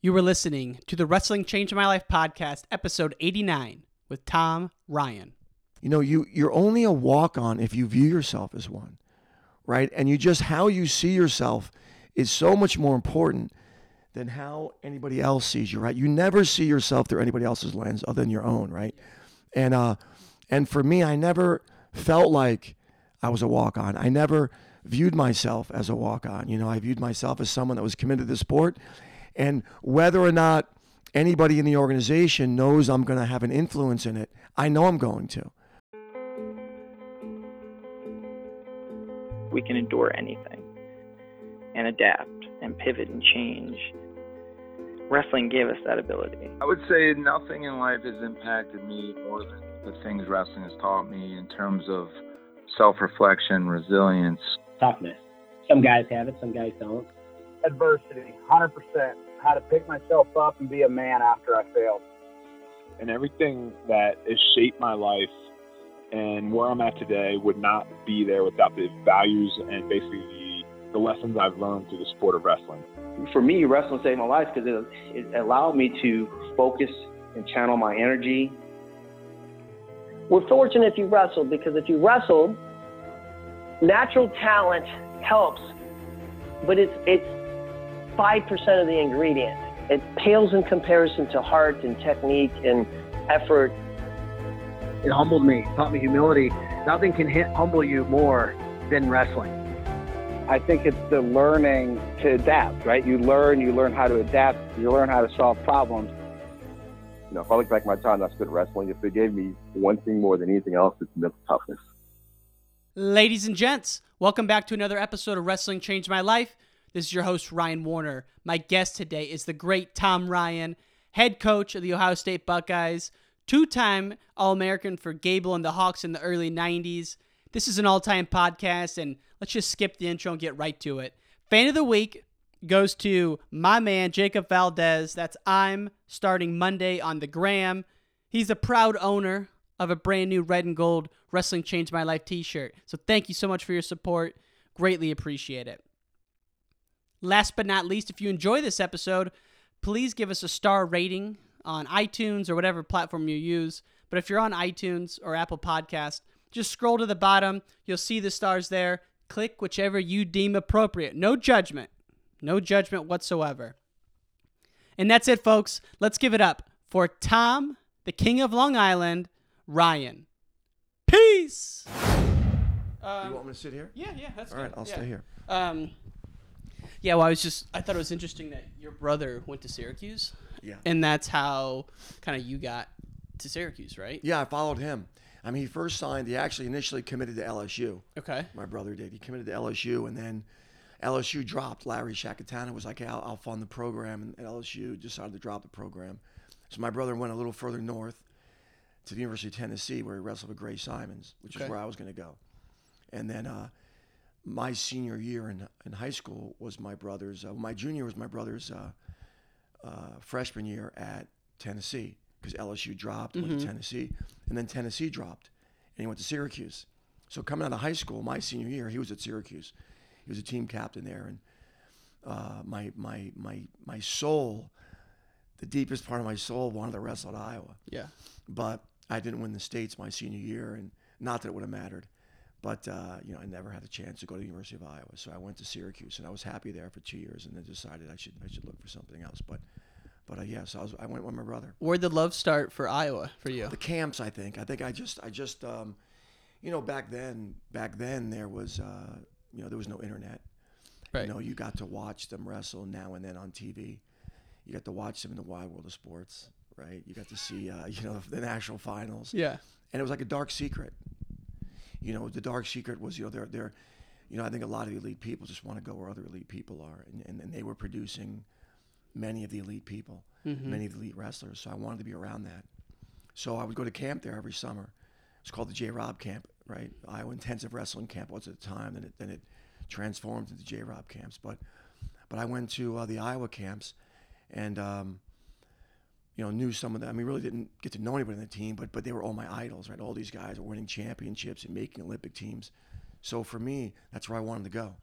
You were listening to the Wrestling Changed My Life podcast, episode 89, with Tom Ryan. You know, you you're only a walk on if you view yourself as one, right? And you just how you see yourself is so much more important than how anybody else sees you, right? You never see yourself through anybody else's lens other than your own, right? And uh, and for me, I never felt like I was a walk on. I never viewed myself as a walk on. You know, I viewed myself as someone that was committed to the sport and whether or not anybody in the organization knows I'm going to have an influence in it, I know I'm going to. We can endure anything and adapt and pivot and change. Wrestling gave us that ability. I would say nothing in life has impacted me more than the things wrestling has taught me in terms of self reflection, resilience, toughness. Some guys have it, some guys don't. Adversity, 100% how to pick myself up and be a man after I failed. And everything that has shaped my life and where I'm at today would not be there without the values and basically the, the lessons I've learned through the sport of wrestling. For me, wrestling saved my life because it, it allowed me to focus and channel my energy. We're fortunate if you wrestled because if you wrestled, natural talent helps, but it's it's 5% of the ingredient. It pales in comparison to heart and technique and effort. It humbled me, taught me humility. Nothing can humble you more than wrestling. I think it's the learning to adapt, right? You learn, you learn how to adapt, you learn how to solve problems. You know, if I look back at my time I spent wrestling, if it gave me one thing more than anything else, it's mental toughness. Ladies and gents, welcome back to another episode of Wrestling Changed My Life. This is your host, Ryan Warner. My guest today is the great Tom Ryan, head coach of the Ohio State Buckeyes, two time All American for Gable and the Hawks in the early 90s. This is an all time podcast, and let's just skip the intro and get right to it. Fan of the week goes to my man, Jacob Valdez. That's I'm starting Monday on the gram. He's a proud owner of a brand new red and gold Wrestling Changed My Life t shirt. So thank you so much for your support. Greatly appreciate it. Last but not least, if you enjoy this episode, please give us a star rating on iTunes or whatever platform you use. But if you're on iTunes or Apple Podcast, just scroll to the bottom. You'll see the stars there. Click whichever you deem appropriate. No judgment. No judgment whatsoever. And that's it, folks. Let's give it up for Tom, the King of Long Island, Ryan. Peace. Um, you want me to sit here? Yeah, yeah, that's All good. right, I'll yeah. stay here. Um, yeah, well, I was just I thought it was interesting that your brother went to Syracuse. Yeah. And that's how kind of you got to Syracuse, right? Yeah, I followed him. I mean, he first signed. He actually initially committed to LSU. Okay. My brother did. He committed to LSU, and then LSU dropped. Larry Shakatana was like, hey, I'll, I'll fund the program," and LSU decided to drop the program. So my brother went a little further north to the University of Tennessee, where he wrestled with Gray Simons, which Okay. is where I was going to go. And then uh, my senior year in, in high school was my brother's. Uh, my junior was my brother's uh, uh, freshman year at Tennessee because LSU dropped, went Mhm. to Tennessee, and then Tennessee dropped, and he went to Syracuse. So coming out of high school, my senior year, he was at Syracuse. He was a team captain there, and uh, my my my my soul, the deepest part of my soul, wanted to wrestle at Iowa. Yeah. But I didn't win the states my senior year, and not that it would have mattered. But uh, you know, I never had a chance to go to the University of Iowa, so I went to Syracuse, and I was happy there for two years, and then decided I should I should look for something else. But but uh, yeah, so I, was, I went with my brother. Where'd the love start for Iowa for you? The camps, I think. I think I just I just um, you know back then back then there was uh, you know there was no internet. Right. You know you got to watch them wrestle now and then on TV. You got to watch them in the wide world of sports, right? You got to see uh, you know the national finals. Yeah. And it was like a dark secret. You know, the dark secret was, you know, they're, they're you know, I think a lot of the elite people just want to go where other elite people are. And, and, and they were producing many of the elite people, Mhm. many of the elite wrestlers. So I wanted to be around that. So I would go to camp there every summer. It's called the J Rob Camp, right? Iowa Intensive Wrestling Camp was at the time. Then it, then it transformed into J Rob camps. But, but I went to uh, the Iowa camps and, um, you know, knew some of them. I mean, really didn't get to know anybody on the team, but but they were all my idols, right? All these guys were winning championships and making Olympic teams. So for me, that's where I wanted to go.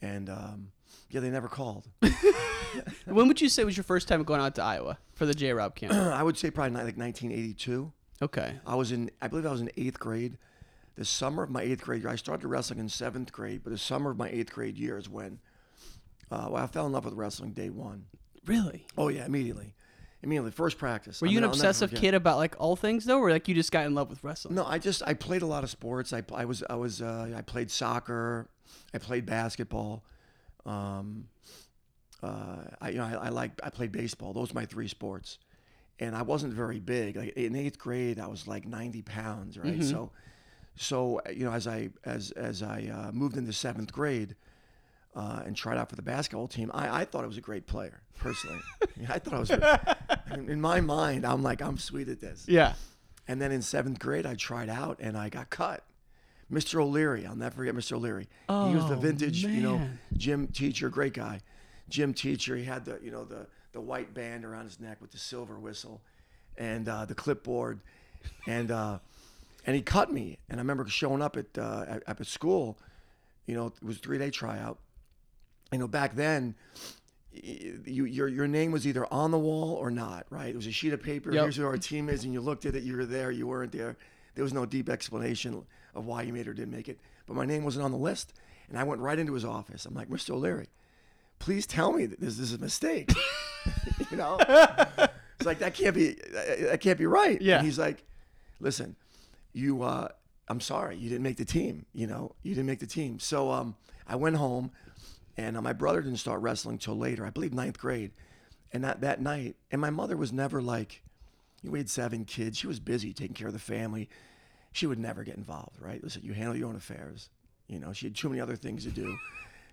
and um, yeah, they never called. when would you say was your first time going out to Iowa for the J Rob camp? I would say probably like 1982. Okay. I was in, I believe I was in eighth grade. The summer of my eighth grade year, I started wrestling in seventh grade, but the summer of my eighth grade year is when, uh, well, I fell in love with wrestling day one. Really? Oh yeah, immediately, immediately. First practice. Were I you mean, an I'll obsessive kid about like all things though, or like you just got in love with wrestling? No, I just I played a lot of sports. I I was I was uh, I played soccer. I played basketball. Um, uh, I you know I, I like I played baseball. Those are my three sports, and I wasn't very big. Like in eighth grade, I was like ninety pounds, right? Mhm. So, so you know as I as as I uh, moved into seventh grade. Uh, and tried out for the basketball team. I, I thought I was a great player, personally. I thought I was. in in my mind, I'm like, I'm sweet at this. Yeah. And then in seventh grade, I tried out and I got cut. Mr. O'Leary, I'll never forget Mr. O'Leary. Oh, he was the Oh, vintage, you know, gym teacher, great guy. Gym teacher. He had the, you know, the the white band around his neck with the silver whistle, and uh, the clipboard, and uh, and he cut me. And I remember showing up at uh, at, at school. You know, it was three day tryout. You know, back then, you, your your name was either on the wall or not, right? It was a sheet of paper. Yep. Here's who our team is, and you looked at it. You were there. You weren't there. There was no deep explanation of why you made or didn't make it. But my name wasn't on the list, and I went right into his office. I'm like, Mr. O'Leary, please tell me that this is a mistake. you know, it's like that can't be that can't be right. Yeah. And he's like, listen, you. Uh, I'm sorry, you didn't make the team. You know, you didn't make the team. So um, I went home, and uh, my brother didn't start wrestling till later. I believe ninth grade. And that that night, and my mother was never like, you had seven kids. She was busy taking care of the family. She would never get involved, right? Listen, you handle your own affairs. You know, she had too many other things to do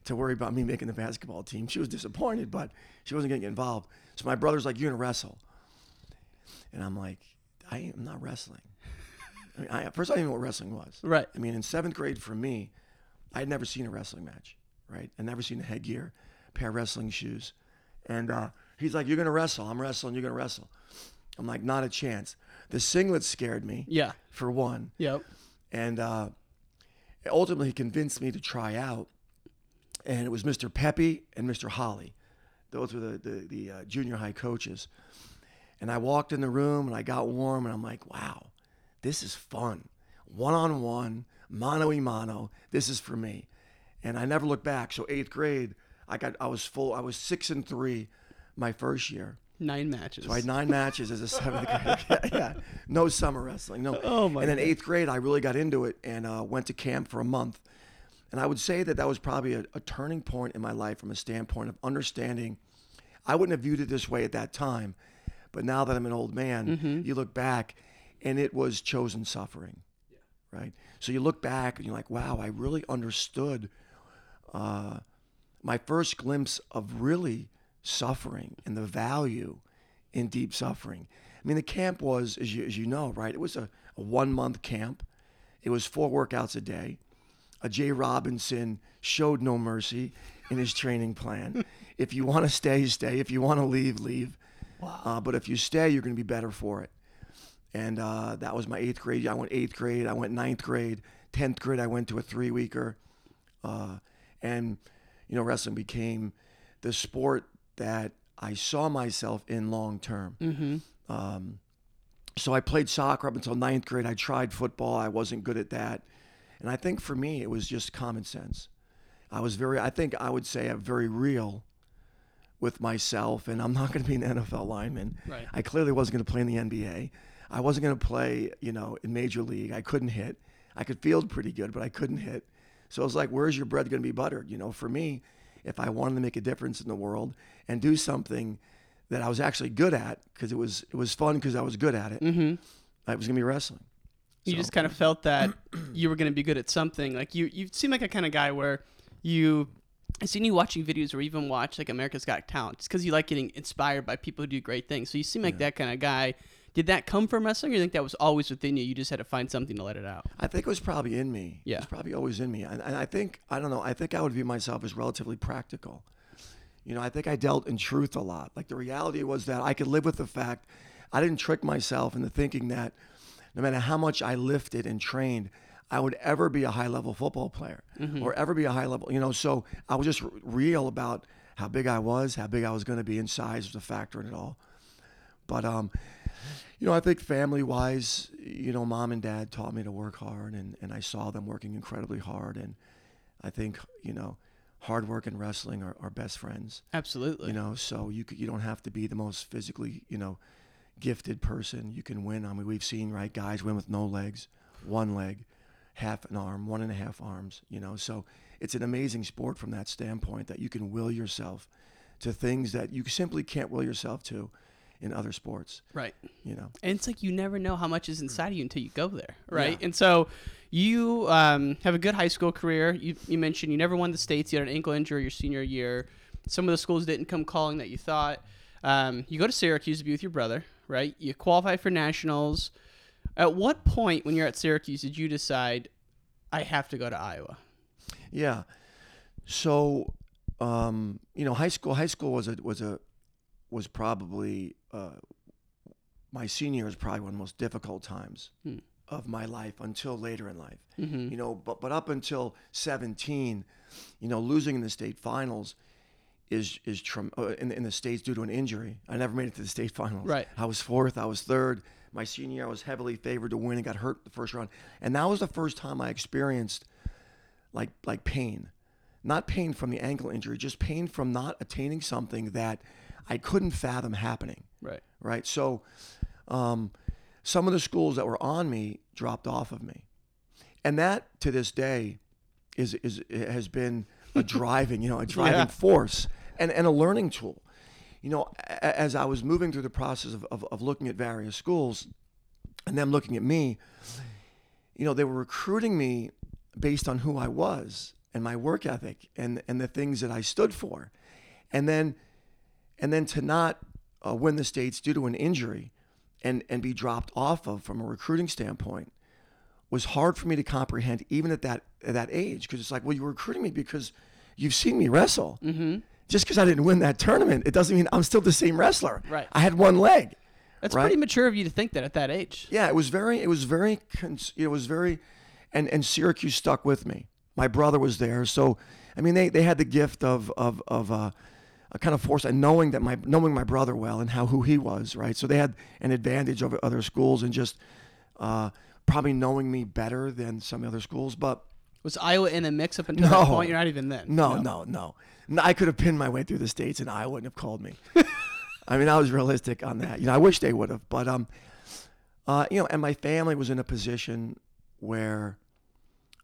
to worry about me making the basketball team. She was disappointed, but she wasn't going to get involved. So my brother's like, "You're gonna wrestle," and I'm like, "I am not wrestling." I mean, I, first, I didn't know what wrestling was. Right. I mean, in seventh grade, for me, I had never seen a wrestling match. Right. I'd never seen a headgear, pair of wrestling shoes, and uh, he's like, "You're gonna wrestle. I'm wrestling. You're gonna wrestle." I'm like, "Not a chance." The singlet scared me. Yeah. For one. Yep. And uh, ultimately, he convinced me to try out. And it was Mr. Pepe and Mr. Holly. Those were the, the, the uh, junior high coaches. And I walked in the room and I got warm and I'm like, wow, this is fun. One on one, mano y mano. This is for me. And I never looked back. So eighth grade, I got I was full. I was six and three, my first year. Nine matches. So I had nine matches as a seventh grade. yeah, yeah. No summer wrestling. No. Oh, my And then God. eighth grade, I really got into it and uh, went to camp for a month. And I would say that that was probably a, a turning point in my life from a standpoint of understanding. I wouldn't have viewed it this way at that time, but now that I'm an old man, Mhm. you look back, and it was chosen suffering. yeah. Right. So you look back and you're like, wow, I really understood uh, my first glimpse of really suffering and the value in deep suffering. I mean, the camp was, as you, as you know, right? It was a, a one month camp. It was four workouts a day. A J Robinson showed no mercy in his training plan. if you want to stay, stay. If you want to leave, leave. Uh, but if you stay, you're going to be better for it. And uh, that was my eighth grade. I went eighth grade. I went ninth grade. Tenth grade, I went to a three weeker. Uh, and, you know, wrestling became the sport that I saw myself in long term. Mm-hmm. Um, so I played soccer up until ninth grade. I tried football. I wasn't good at that. And I think for me, it was just common sense. I was very, I think I would say I'm very real with myself, and I'm not going to be an NFL lineman. Right. I clearly wasn't going to play in the NBA. I wasn't going to play, you know, in major league. I couldn't hit. I could field pretty good, but I couldn't hit. So it was like, where's your bread going to be buttered? You know, for me, if I wanted to make a difference in the world and do something that I was actually good at, because it was it was fun because I was good at it, mm-hmm. I was going to be wrestling. You So- just kind of felt that you were going to be good at something. Like you, you seem like a kind of guy where you. I've seen you watching videos or even watch like America's Got Talent just because you like getting inspired by people who do great things. So you seem like that kind of guy. Did that come from wrestling, or you think that was always within you? You just had to find something to let it out. I think it was probably in me. Yeah. it's probably always in me. And, and I think, I don't know, I think I would view myself as relatively practical. You know, I think I dealt in truth a lot. Like the reality was that I could live with the fact I didn't trick myself into thinking that no matter how much I lifted and trained, I would ever be a high level football player Mhm. or ever be a high level, you know. So I was just r- real about how big I was, how big I was going to be, in size was a factor in it all. But um, you know, I think family wise, you know, mom and dad taught me to work hard, and and I saw them working incredibly hard, and I think you know, hard work and wrestling are, are best friends. Absolutely. You know, so you you don't have to be the most physically, you know, gifted person. You can win. I mean, we've seen right guys win with no legs, one leg, half an arm, one and a half arms. You know, so it's an amazing sport from that standpoint that you can will yourself to things that you simply can't will yourself to in other sports. Right. You know. And it's like you never know how much is inside of you until you go there, right? Yeah. And so you um, have a good high school career. You, you mentioned you never won the states. You had an ankle injury your senior year. Some of the schools didn't come calling that you thought. Um, you go to Syracuse to be with your brother, right? You qualify for nationals. At what point when you're at Syracuse did you decide I have to go to Iowa? Yeah. So, um, you know, high school. High school was a was a was probably uh, my senior is probably one of the most difficult times Hmm. of my life until later in life. Mhm. You know, but but up until seventeen, you know, losing in the state finals is is trem- uh, in, in the states due to an injury. I never made it to the state finals. Right. I was fourth. I was third. My senior year, I was heavily favored to win and got hurt the first round. And that was the first time I experienced like like pain, not pain from the ankle injury, just pain from not attaining something that I couldn't fathom happening. Right. So, um, some of the schools that were on me dropped off of me, and that to this day is is has been a driving, you know, a driving Yeah. force and and a learning tool. You know, a- as I was moving through the process of, of, of looking at various schools, and them looking at me, you know, they were recruiting me based on who I was and my work ethic and and the things that I stood for, and then and then to not uh, win the states due to an injury and and be dropped off of from a recruiting standpoint was hard for me to comprehend even at that at that age because it's like well you're recruiting me because you've seen me wrestle mm-hmm. just because I didn't win that tournament it doesn't mean I'm still the same wrestler Right. I had one leg That's right? pretty mature of you to think that at that age. yeah, it was very, it was very, it was very, and and Syracuse stuck with me. My brother was there, so I mean, they, they had the gift of of of uh, a kind of force and knowing that my knowing my brother well and how who he was, right? So they had an advantage over other schools and just uh, probably knowing me better than some other schools, but. Was Iowa in a mix up until No. that point? You're not even then. No, no, no, no. I could have pinned my way through the states, and Iowa wouldn't have called me. I mean, I was realistic on that. You know, I wish they would have, but um, uh, you know, and my family was in a position where,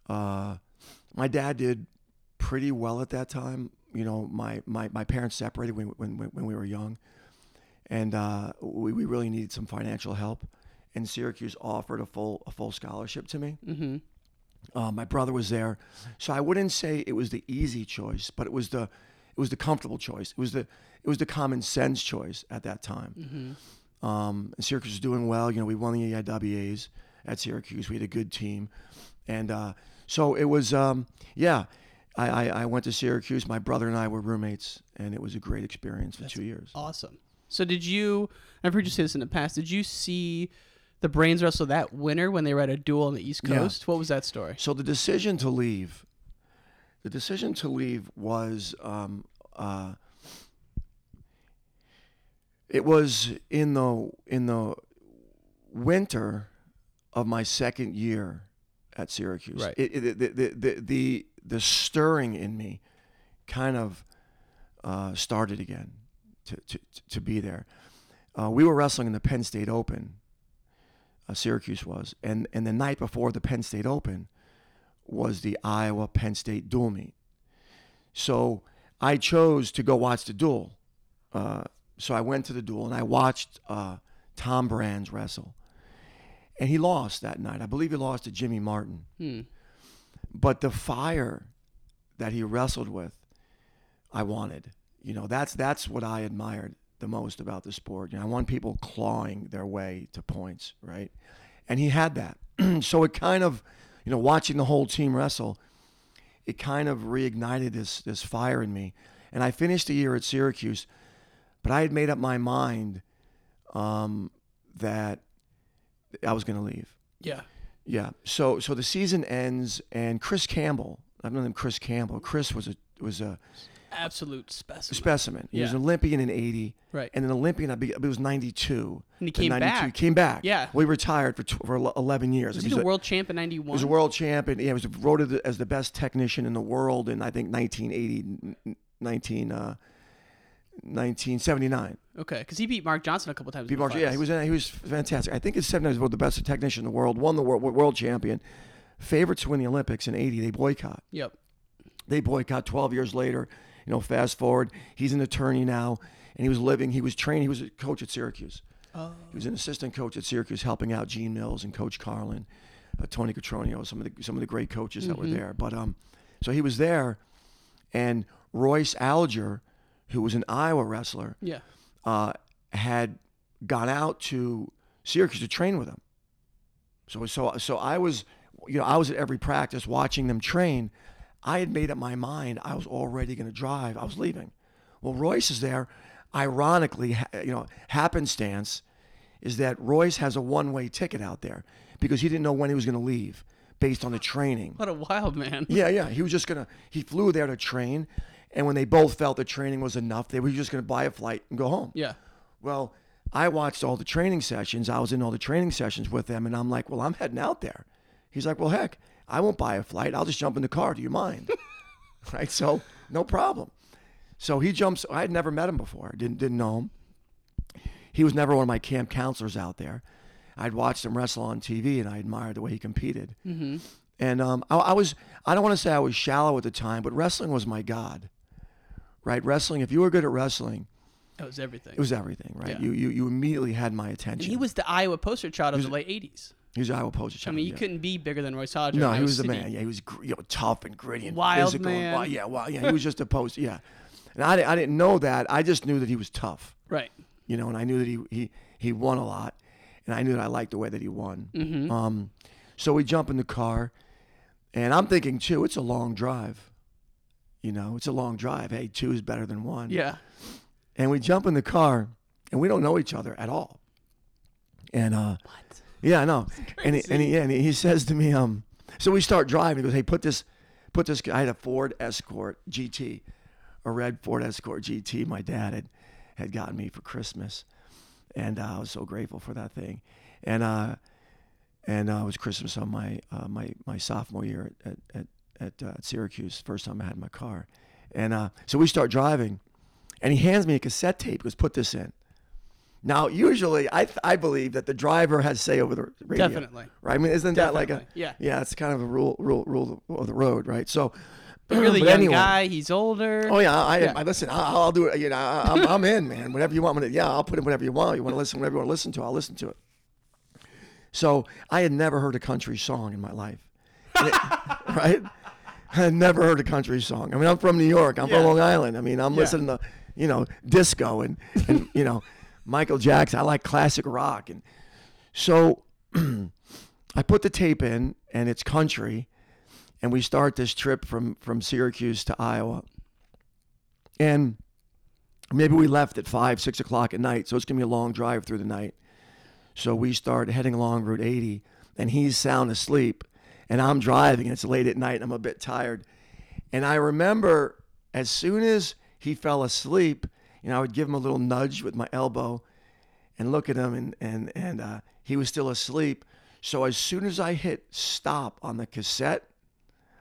uh, my dad did pretty well at that time. You know, my my, my parents separated when, when when we were young, and uh, we we really needed some financial help, and Syracuse offered a full a full scholarship to me. Mm-hmm. Uh, my brother was there, so I wouldn't say it was the easy choice, but it was the it was the comfortable choice. It was the it was the common sense choice at that time. Mm-hmm. Um, and Syracuse was doing well. You know, we won the EIWAs at Syracuse. We had a good team, and uh, so it was. Um, yeah, I, I, I went to Syracuse. My brother and I were roommates, and it was a great experience for two years. Awesome. So did you? I've heard you say this in the past. Did you see the Brands wrestle that winter when they were at a duel on the East Yeah. Coast? What was that story? So the decision to leave, the decision to leave was, um, uh, it was in the in the winter of my second year at Syracuse. Right. It, it, the, the, the the the stirring in me kind of uh, started again to, to to be there. Uh, we were wrestling in the Penn State Open. Uh, Syracuse was, and and the night before the Penn State Open was the Iowa Penn State dual meet. So I chose to go watch the duel. Uh, so I went to the duel and I watched uh, Tom Brands wrestle, and he lost that night. I believe he lost to Jimmy Martin. Hmm. But the fire that he wrestled with, I wanted. You know, that's that's what I admired the most about the sport. You know, I want people clawing their way to points, right? And he had that. so it kind of, you know, watching the whole team wrestle, it kind of reignited this this fire in me. And I finished the year at Syracuse, but I had made up my mind um, that I was going to leave. Yeah. Yeah. So so the season ends, and Chris Campbell. I've known him Chris Campbell. Chris was a was a Absolute specimen. specimen. He was an Olympian in '80, Right. and an Olympian. I be, it was '92. And he came back. He Came back. Yeah. Well, he retired for tw- for 11 years. Was He he was the a- world champ in '91? He was a world champion. Yeah, he was voted as the best technician in the world in I think 1980, 19, uh, 1979. Okay, because he beat Mark Johnson a couple times. Pete the yeah, he was he was fantastic. I think his seven was the best technician in the world. Won the world world champion. Favorite to win the Olympics in '80. They boycott. Yep. They boycott 12 years later. You know, fast forward, he's an attorney now, and he was living. He was trained. He was a coach at Syracuse. Oh. He was an assistant coach at Syracuse, helping out Gene Mills and Coach Carlin, uh, Tony Catronio, some of the some of the great coaches that were Mhm. there. But um, so he was there, and Royce Alger, who was an Iowa wrestler, Yeah. uh, had gone out to Syracuse to train with him. So so so I was, you know, I was at every practice watching them train. I had made up my mind. I was already going to drive. I was leaving. Well, Royce is there. Ironically, you know, happenstance is that Royce has a one-way ticket out there because he didn't know when he was going to leave based on the training. What a wild man. Yeah, yeah. He was just gonna. He flew there to train, and when they both felt the training was enough, they were just gonna buy a flight and go home. Yeah. Well, I watched all the training sessions. I was in all the training sessions with them, and I'm like, well, I'm heading out there. He's like, well, heck, I won't buy a flight. I'll just jump in the car. Do you mind? right. So no problem. So he jumps. I had never met him before. Didn't didn't know him. He was never one of my camp counselors out there. I'd watched him wrestle on TV, and I admired the way he competed. Mm-hmm. And um, I, I was, I don't want to say I was shallow at the time, but wrestling was my God, right? Wrestling, if you were good at wrestling, That was everything. it was everything, right? Yeah. You, you, you immediately had my And attention. he was the Iowa poster child of He the was- late '80s. he was the Iowa poster child. I mean, you yeah. couldn't be bigger than Royce Alger. No, he was the man. Yeah, he was you know, tough and gritty and Wild physical. and man. yeah, well, yeah, he was just a poster. Yeah, and I, I didn't know that. I just knew that he was tough. Right. You know, and I knew that he he he won a lot, and I knew that I liked the way that he won. Mhm. Um, so we jump in the car, and I'm thinking too, it's a long drive. You know, it's a long drive. Hey, two is better than one. Yeah. And we jump in the car, and we don't know each other at all. And uh, What? yeah, I know. And he, and he, yeah, and he says to me, um, so we start driving. He goes, hey, put this, put this. I had a Ford Escort GT, a red Ford Escort GT. My dad had had gotten me for Christmas, and uh, I was so grateful for that thing. And uh, and uh, it was Christmas on my uh, my my sophomore year at at at, uh, at Syracuse. First time I had my car, and uh, so we start driving, and he hands me a cassette tape. He goes, put this in. Now, usually, I I believe that the driver has say over the radio. Definitely. Right? I mean, isn't that like a yeah. Yeah, it's kind of a rule rule rule of the road, right? So, You're the young anyway. guy. He's older. Oh yeah, I, Yeah. I listen. I'll, I'll do it. You know, I, I'm, I'm in, man. Whatever you want me to. Yeah, I'll put in whatever you want. You want to listen, whatever you want to listen to, I'll listen to it. So I had never heard a country song in my life, it- right? I had never heard a country song. I mean, I'm from New York. I'm Yeah. from Long Island. I mean, I'm Yeah. listening to, you know, disco and, and you know, Michael Jackson. I like classic rock, and so I put the tape in, and it's country, and we start this trip from from Syracuse to Iowa, and maybe we left at five, six o'clock at night, so it's gonna be a long drive through the night. So we start heading along Route 80, and he's sound asleep, and I'm driving. And it's late at night, and I'm a bit tired, and I remember as soon as he fell asleep, you know, I would give him a little nudge with my elbow, and look at him, and and and uh, he was still asleep. So as soon as I hit stop on the cassette,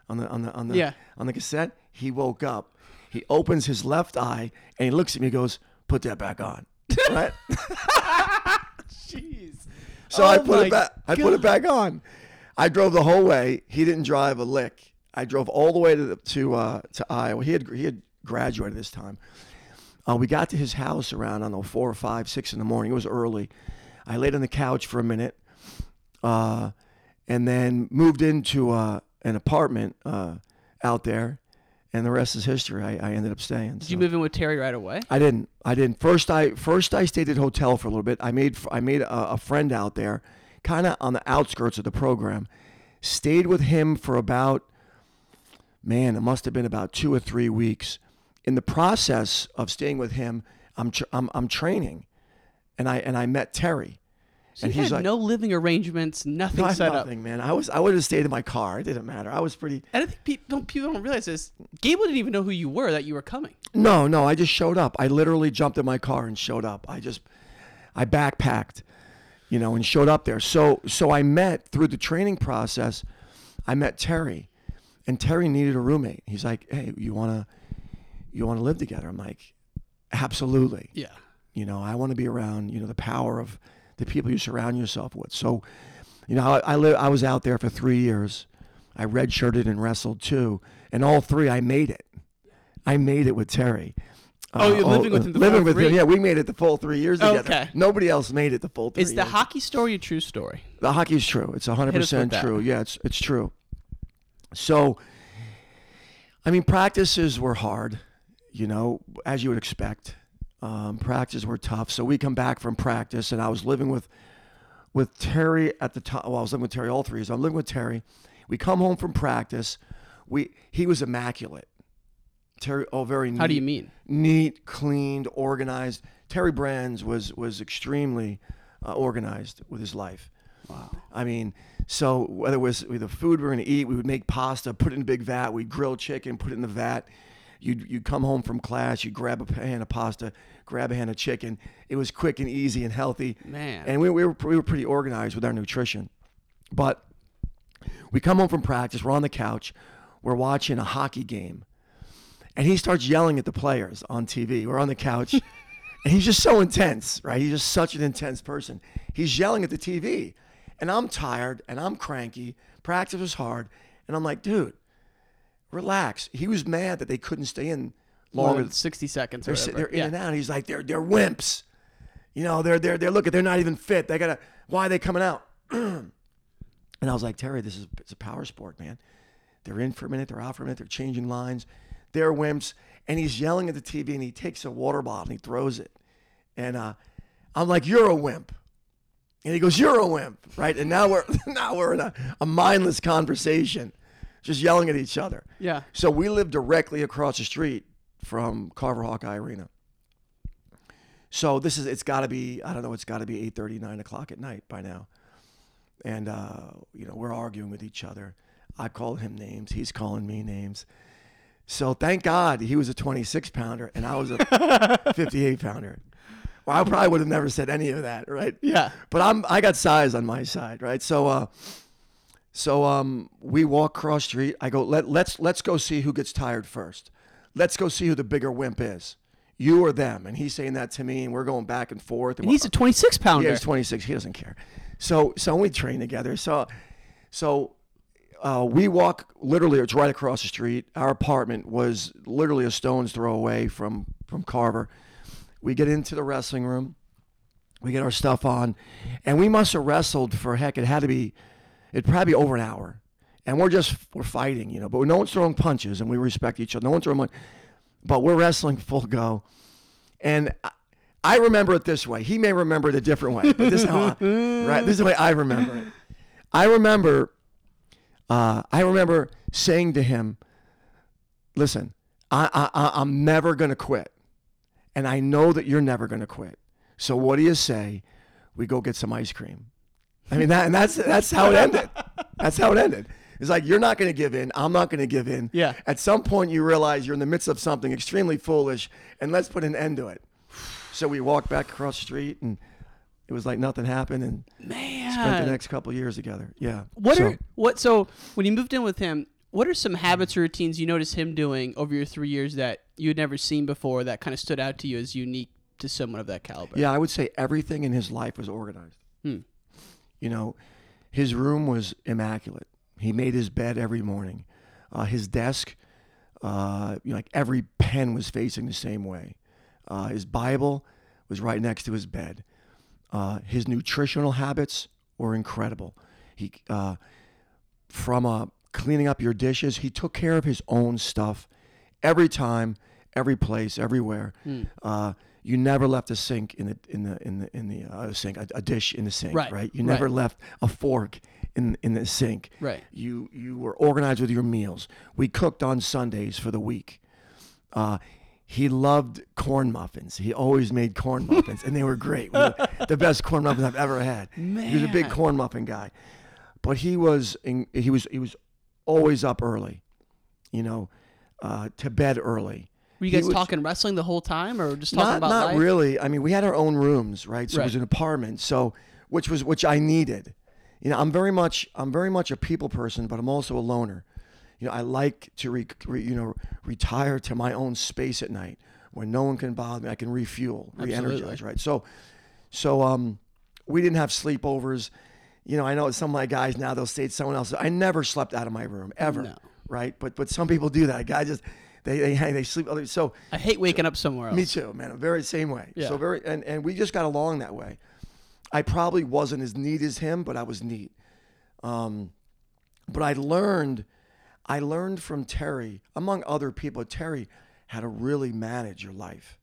on the on the on the Yeah. on the cassette, he woke up. He opens his left eye and he looks at me and goes, "Put that back on." Right? Jeez. So I Oh put it back. I put it back on. I drove the whole way. He didn't drive a lick. I drove all the way to the, to uh, to Iowa. He had he had graduated this time. Uh, we got to his house around I don't know four or five, six in the morning. It was early. I laid on the couch for a minute, uh, and then moved into uh, an apartment uh, out there, and the rest is history. I, I ended up staying. Did you move in with Terry right away? I didn't. I didn't. First, I first I stayed at a hotel for a little bit. I made I made a, a friend out there, kind of on the outskirts of the program. Stayed with him for about, man, it must have been about two or three weeks. In the process of staying with him, I'm tr- I'm, I'm training, and I and I met Terry, So and you he's had like, no living arrangements, nothing "Not set up. nothing, man. I was I would have stayed in my car. It didn't matter. I was pretty. And I think people don't, people don't realize this. Gable didn't even know who you were, that you were coming. No, no. I just showed up. I literally jumped in my car and showed up. I just I backpacked, you know, and showed up there. So so I met through the training process. I met Terry, and Terry needed a roommate. He's like, "Hey, you wanna you wanna live together?" I'm like, "Absolutely." Yeah. You know, I want to be around, you know, the power of the people you surround yourself with. So, you know, I, I live. I was out there for three years. I redshirted and wrestled too, and all three I made it. I made it with Terry. Oh, you're living with him the living full with three? him. Yeah, we made it the full three years together. Okay. Nobody else made it the full three. Is the years. hockey story a true story? The hockey's true. It's hundred Hit us with percent that. true. Yeah, it's it's true. So, I mean, practices were hard, you know, as you would expect. Um, practices were tough. So we come back from practice, and I was living with with Terry at the time. Well, I was living with Terry all three years. I'm living with Terry. We come home from practice. We he was immaculate. Terry, oh, very. Neat, How do you mean? Neat, cleaned, organized. Terry Brands was was extremely uh, organized with his life. Wow. I mean, so whether it was the food we were going to eat, we would make pasta, put it in a big vat. We'd grill chicken, put it in the vat. You'd, you'd come home from class, you'd grab a pan of pasta, grab a hand of chicken. It was quick and easy and healthy. Man. And we, we, were, we were pretty organized with our nutrition. But we come home from practice, we're on the couch, we're watching a hockey game. And he starts yelling at the players on TV. We're on the couch. and he's just so intense, right? He's just such an intense person. He's yelling at the TV. And I'm tired and I'm cranky. Practice was hard. And I'm like, dude, relax. He was mad that they couldn't stay in longer. than 60 seconds They're, they're in Yeah. and out. He's like, they're they're wimps. You know, they're they're they're looking, they're not even fit. They gotta why are they coming out? and I was like, Terry, this is it's a power sport, man. They're in for a minute, they're out for a minute, they're changing lines, they're wimps. And he's yelling at the TV and he takes a water bottle and he throws it. And uh, I'm like, You're a wimp. And he goes, You're a wimp, right? And now we're now we're in a, a mindless conversation, just yelling at each other. Yeah. So we live directly across the street from Carver Hawkeye Arena. So this is it's got to be I don't know it's got to be 8:30 9 o'clock at night by now, and uh, you know we're arguing with each other. I call him names, he's calling me names. So thank God he was a 26 pounder and I was a 58 pounder. Well, I probably would have never said any of that, right? Yeah. But I'm I got size on my side, right? So uh, so um, we walk cross street. I go let let's let's go see who gets tired first. Let's go see who the bigger wimp is, you or them. And he's saying that to me, and we're going back and forth. And he's a 26 pounder. Yeah, he's 26. He doesn't care. So so we train together. So so uh, we walk literally. It's right across the street. Our apartment was literally a stone's throw away from from Carver. We get into the wrestling room. We get our stuff on, and we must have wrestled for heck. It had to be, it probably over an hour, and we're just we're fighting, you know. But no one's throwing punches, and we respect each other. No one's throwing, but we're wrestling full go, and. I, I remember it this way. He may remember it a different way, but this is how I, right. This is the way I remember it. I remember, uh, I remember saying to him, "Listen, I, I, I'm never gonna quit, and I know that you're never gonna quit. So what do you say? We go get some ice cream. I mean that, and that's that's how it ended. That's how it ended. It's like you're not going to give in. I'm not going to give in. Yeah. At some point, you realize you're in the midst of something extremely foolish, and let's put an end to it. So we walked back across the street, and it was like nothing happened, and Man. spent the next couple of years together. Yeah. What So- are what? So when you moved in with him, what are some habits or routines you noticed him doing over your three years that you had never seen before that kind of stood out to you as unique to someone of that caliber? Yeah, I would say everything in his life was organized. Hmm. You know, his room was immaculate. He made his bed every morning. Uh, his desk, uh, you know, like every pen was facing the same way. Uh, his Bible was right next to his bed. Uh, his nutritional habits were incredible. He, uh, from uh, cleaning up your dishes, he took care of his own stuff every time, every place, everywhere. Uh, you never left a sink in the in the in the in the uh, sink, a, a dish in the sink, Right, You never right. left a fork in in the sink. Right. You you were organized with your meals. We cooked on Sundays for the week. He loved corn muffins. He always made corn muffins, and they were great. We were the best corn muffins I've ever had. He was a big corn muffin guy, but he was in, he was he was always up early, you know, uh, to bed early. Were you guys was- talking wrestling the whole time, or just talking not about not life? really. I mean, we had our own rooms, right? So it was an apartment, so which was which I needed. You know, I'm very much I'm very much a people person, but I'm also a loner. You know, I like to re, re, you know retire to my own space at night where no one can bother me. I can refuel, re-energize, right? So, so um, we didn't have sleepovers. You know, I know some of my guys now they'll stay at someone else. I never slept out of my room ever, No. right? But but some people do that. Guys just they they hang they sleep. So I hate waking up somewhere else. me too, man. I'm very same way. Yeah. So very and, and we just got along that way. I probably wasn't as neat as him, but I was neat. Um, but I learned, I learned from Terry, among other people. Terry, how to really manage your life,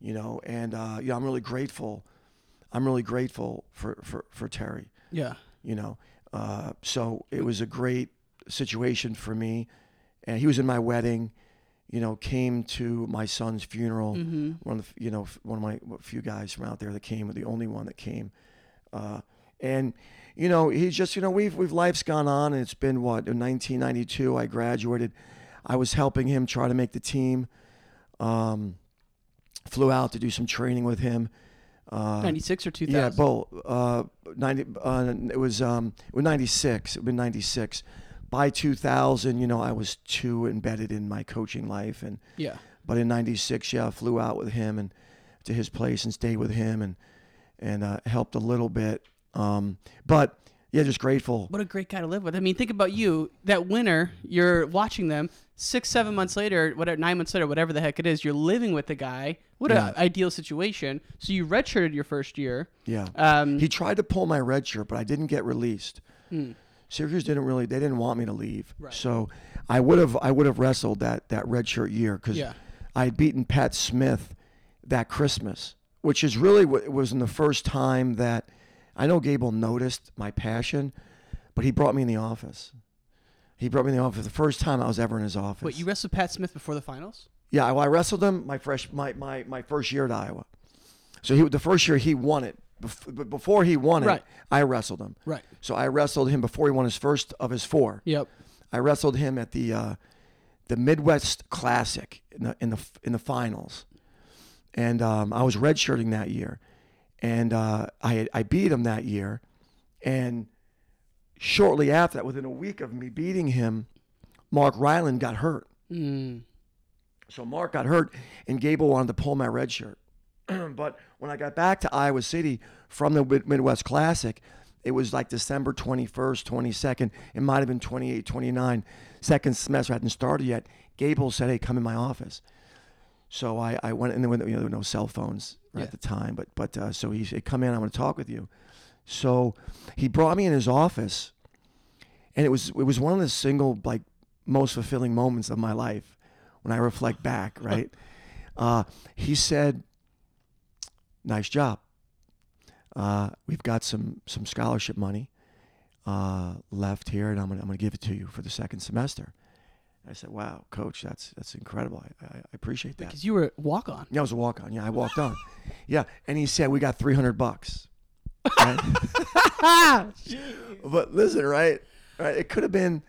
you know. And uh, you know, I'm really grateful. I'm really grateful for for for Terry Yeah. you know. Uh, so it was a great situation for me, and he was in my wedding. You know, came to my son's funeral. Mm-hmm. One of the, you know one of my few guys from out there that came, the only one that came, uh, and you know he's just you know we've we've life's gone on, and it's been what in 1992 I graduated. I was helping him try to make the team. Um, flew out to do some training with him. Uh, 96 or 2000? yeah, both. Uh, 90, uh, it was um, it was 96. It was 96. By 2000, you know, I was too embedded in my coaching life, and Yeah. but in 96, yeah, I flew out with him and to his place and stayed with him and and uh, helped a little bit. Um, but yeah, just grateful. What a great guy to live with. I mean, think about you, that winner, you're watching them six, seven months later, whatever, nine months later, whatever the heck it is, you're living with the guy. What Yeah. an ideal situation. So you redshirted your first year. Yeah. Um, he tried to pull my red shirt, but I didn't get released. Hmm. Syracuse didn't really they didn't want me to leave. Right. So I would have I would have wrestled that that red shirt year cuz Yeah. I had beaten Pat Smith that Christmas, which is really what it was in the first time that I know Gable noticed my passion, but he brought me in the office. He brought me in the office the first time I was ever in his office. Wait, you wrestled Pat Smith before the finals? Yeah, well, I wrestled him my fresh my, my, my first year at Iowa. So he the first year he won it. Bef- But before he won it, Right. I wrestled him. Right. So I wrestled him before he won his first of his four. Yep. I wrestled him at the uh, the Midwest Classic in the in the in the finals, and um, I was redshirting that year, and uh, I I beat him that year, and shortly after that, within a week of me beating him, Mark Reiland got hurt. Mm. So Mark got hurt, and Gable wanted to pull my red shirt. but when I got back to Iowa City from the Midwest Classic, it was like December 21st, 22nd. It might have been 28, 29. Second semester hadn't started yet. Gable said, hey, come in my office. So I, I went, and there were, you know, there were no cell phones right Yeah. at the time. But, but uh, so he said, come in, I want to talk with you. So he brought me in his office, and it was it was one of the single like most fulfilling moments of my life when I reflect back. Right, uh, he said, "Nice job. Uh, we've got some some scholarship money uh, left here, and I'm gonna I'm gonna give it to you for the second semester." I said, "Wow, coach, that's that's incredible. I, I, appreciate that." Because you were a walk on. Yeah, I was a walk on. Yeah, I walked on. Yeah, and he said we got three hundred bucks. Right? but listen, right, right. It could have been,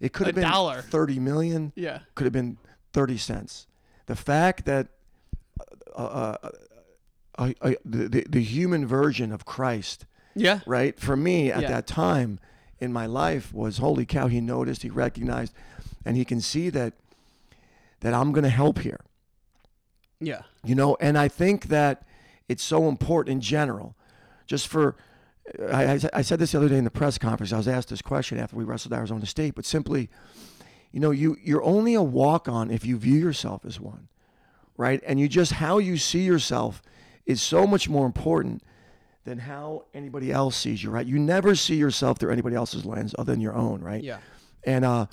it could have been dollar. thirty million. Yeah. could have been thirty cents. The fact that uh, uh, uh, uh, the, the the human version of Christ, Yeah. right, for me at Yeah. that time in my life was holy cow. He noticed, he recognized, and he can see that that I'm going to help here. Yeah. you know and i think that it's so important in general. Just for I, I, I said this the other day in the press conference i was asked this question after we wrestled arizona state but simply you know you you're only a walk-on if you view yourself as one right? And you just how you see yourself is so much more important than how anybody else sees you right? You never see yourself through anybody else's lens other than your own right? Yeah. and uh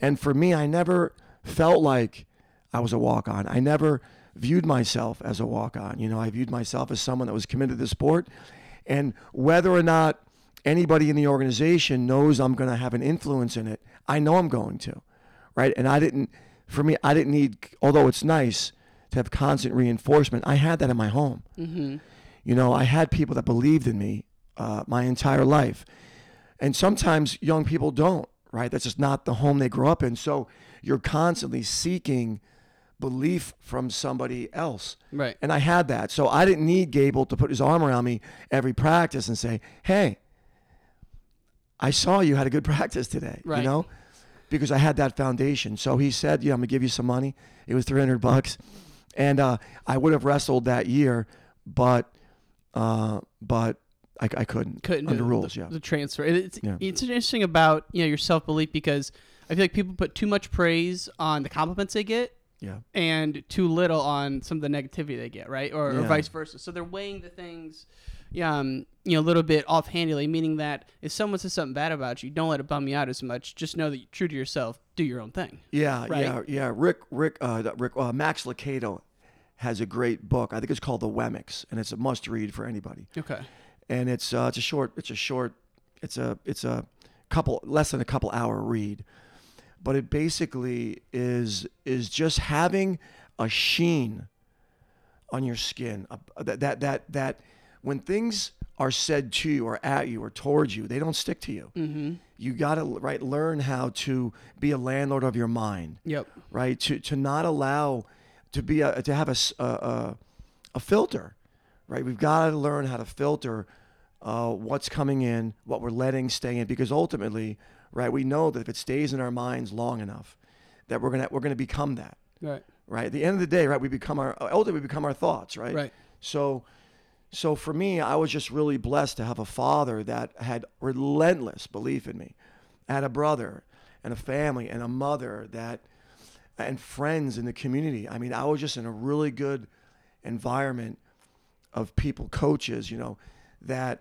and for me i never felt like i was a walk-on i never viewed myself as a walk-on you know i viewed myself as someone that was committed to the sport and whether or not anybody in the organization knows i'm going to have an influence in it i know i'm going to right and i didn't for me i didn't need although it's nice to have constant reinforcement. I had that in my home. Mm-hmm. You know, I had people that believed in me uh, my entire life. And sometimes young people don't, right? That's just not the home they grow up in. So you're constantly seeking belief from somebody else. Right. And I had that. So I didn't need Gable to put his arm around me every practice and say, hey, I saw you had a good practice today. Right. You know? Because I had that foundation. So he said, yeah, I'm gonna give you some money. It was 300 bucks. And uh, I would have wrestled that year, but uh, but I, I couldn't, couldn't under rules. the, yeah. the transfer. It's Yeah. it's interesting about you know your self belief because I feel like people put too much praise on the compliments they get Yeah. and too little on some of the negativity they get, right? Or, or vice versa. So they're weighing the things, yeah, um, you know, a little bit offhandedly, meaning that if someone says something bad about you, don't let it bum you out as much. Just know that you're true to yourself. Do your own thing. Yeah, Right. yeah, yeah. Rick, Rick, uh, Rick, uh, Max Lucado has a great book. I think it's called The Wemmicks, and it's a must-read for anybody. Okay. And it's uh, it's a short, it's a short, it's a it's a couple less than a couple hour read, but it basically is is just having a sheen on your skin uh, that that that that when things are said to you or at you or towards you, they don't stick to you. Mm-hmm. You got to right learn how to be a landlord of your mind Yep. right? To to not allow to be a to have a a filter, right? We've got to learn how to filter uh, what's coming in, what we're letting stay in, because ultimately, right? We know that if it stays in our minds long enough, that we're gonna we're gonna become that, Right. right? At the end of the day, right? We become our ultimately we become our thoughts, right? Right. So. So for me, I was just really blessed to have a father that had relentless belief in me. I had a brother and a family and a mother that and friends in the community. I mean, I was just in a really good environment of people, coaches, you know, that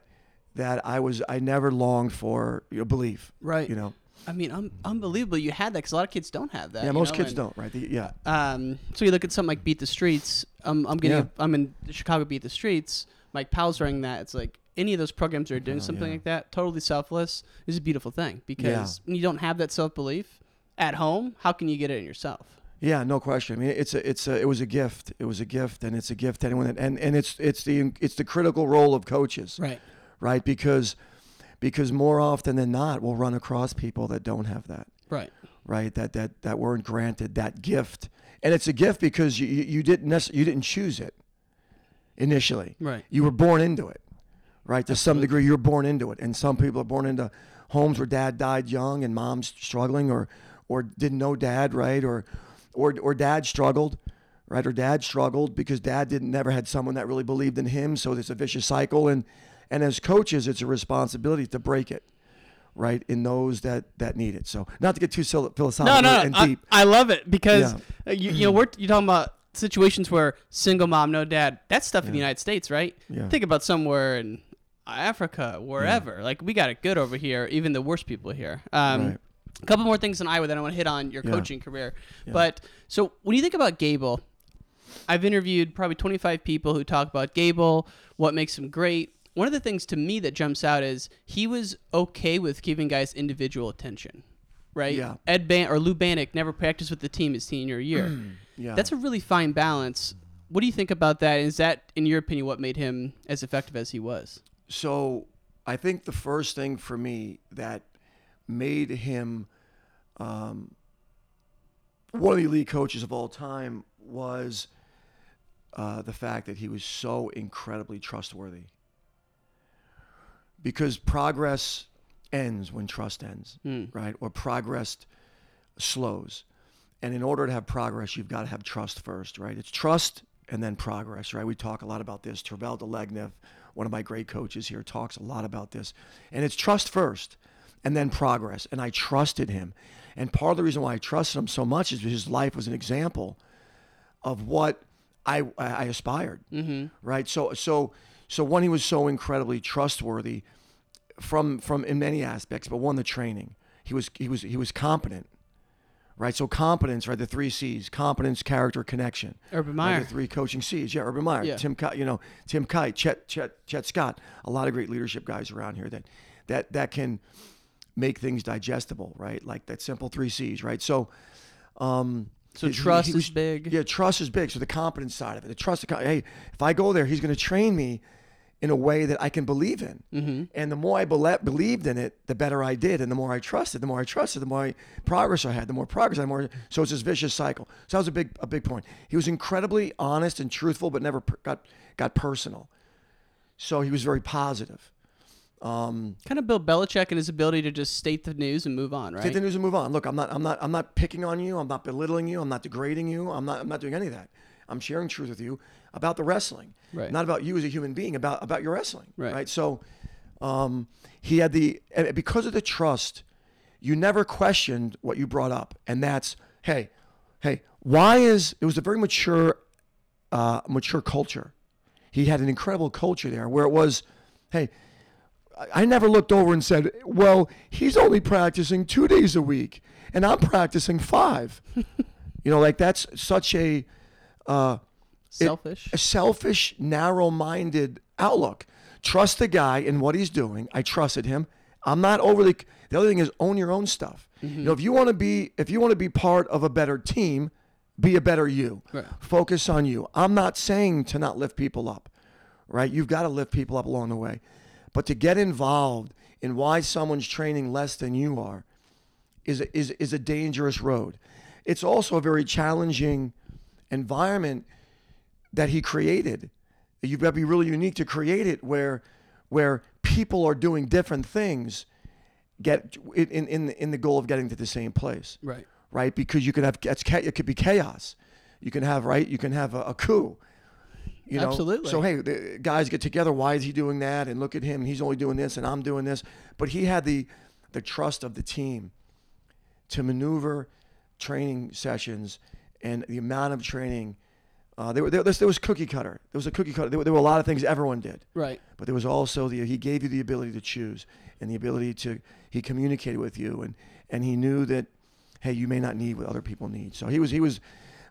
that I was I never longed for you know, belief. Right. You know. I mean, un- unbelievable. You had that because a lot of kids don't have that. Yeah, most know, kids and- don't, right? The- yeah. Um, so you look at something like Beat the Streets. Um, I'm getting. Yeah. I'm in Chicago Beat the Streets. Mike Powell's running that. It's like any of those programs that are doing Oh, something yeah. like that, totally selfless, is a beautiful thing because when you don't have that self belief at home, how can you get it in yourself? Yeah, no question. I mean, it's a, it's a, it was a gift. It was a gift, and it's a gift to anyone. That, and and it's it's the it's the critical role of coaches, Right. Right? Because because more often than not, we'll run across people that don't have that, Right. right? That that that weren't granted that gift, and it's a gift because you you didn't necess- you didn't choose it initially. Right. You were born into it, right? To some degree, you're born into it, and some people are born into homes where dad died young and mom's struggling, or or didn't know dad, right? Or or or dad struggled, right? Or dad struggled because dad didn't never had someone that really believed in him. So there's a vicious cycle, and and as coaches, it's a responsibility to break it, right? In those that that need it. So not to get too phil- No, philosophical no, and I, deep. I love it because Yeah. uh, you, you know we're you talking about situations where single mom, no dad. That's stuff in the United States, right? Yeah. Think about somewhere in Africa, wherever. Like we got it good over here. Even the worst people here. Um, Right. A couple more things in Iowa that I want to hit on your Yeah. coaching career. Yeah. But so when you think about Gable, I've interviewed probably 25 people who talk about Gable, what makes him great. One of the things to me that jumps out is he was okay with giving guys individual attention, right? Yeah. Ed Ban or Lou Banach never practiced with the team his senior year. Yeah. That's a really fine balance. What do you think about that? Is that, in your opinion, what made him as effective as he was? So I think the first thing for me that made him um, one of the elite coaches of all time was uh, the fact that he was so incredibly trustworthy. Because progress ends when trust ends, Hmm. right? Or progress slows. And in order to have progress, you've got to have trust first, right? It's trust and then progress, right? We talk a lot about this. Tervel Dlagnev, one of my great coaches here, talks a lot about this. And it's trust first and then progress. And I trusted him. And part of the reason why I trusted him so much is because his life was an example of what I, I aspired, Mm-hmm. right? So, so, so one, he was so incredibly trustworthy from, from in many aspects, but one, the training. He was, he was, he was competent, right? So competence, right? The three C's: competence, character, connection. Urban Right, Meyer. the three coaching C's. Yeah, Urban Meyer, Yeah. Tim, you know, Tim Kight, Chet, Chet, Chet Scott. A lot of great leadership guys around here that, that, that can make things digestible, right? Like that simple three C's, right? So, um, So He- he- trust he is was- big. Yeah, trust is big. So the competence side of it, the trust. Hey, if I go there, he's going to train me in a way that I can believe in. Mm-hmm. And the more I bele- believed in it, the better I did. And the more I trusted, the more I trusted, the more I, progress I had, the more progress I had. More, so it's this vicious cycle. So that was a big, a big point. He was incredibly honest and truthful, but never per- got got personal. So he was very positive. Um, Kind of Bill Belichick and his ability to just state the news and move on, right? Take the news and move on. Look, I'm not, I'm not, I'm not picking on you. I'm not belittling you. I'm not degrading you. I'm not, I'm not doing any of that. I'm sharing truth with you about the wrestling, Right. not about you as a human being, about about your wrestling, Right. So, um, he had the and because of the trust, you never questioned what you brought up, and that's hey, hey, why is it was a very mature, uh, mature culture. He had an incredible culture there where it was, hey, I- never looked over and said, well, he's only practicing two days a week and I'm practicing five. you know, like that's such a uh, Selfish. a selfish, narrow-minded outlook. Trust the guy in what he's doing. I trusted him. I'm not overly. The other thing is own your own stuff. Mm-hmm. You know, if you want to be, if you want to be part of a better team, be a better you. Right. Focus on you. I'm not saying to not lift people up, right? You've got to lift people up along the way, but to get involved in why someone's training less than you are is a, is is a dangerous road. It's also a very challenging environment that he created. You've got to be really unique to create it where where people are doing different things get in in in the goal of getting to the same place. Right. right? Because you could have it could be chaos. You can have right? You can have a, a coup you know? Absolutely. so hey the guys get together. Why is he doing that? And look at him. He's only doing this and i'm doing this. But he had the the trust of the team to maneuver training sessions and the amount of training uh, there, were- there, there was cookie cutter. There was a cookie cutter. There, were- there were a lot of things everyone did. Right. but there was also the he gave you the ability to choose and the ability to he communicated with you and and he knew that hey you may not need what other people need. So he was he was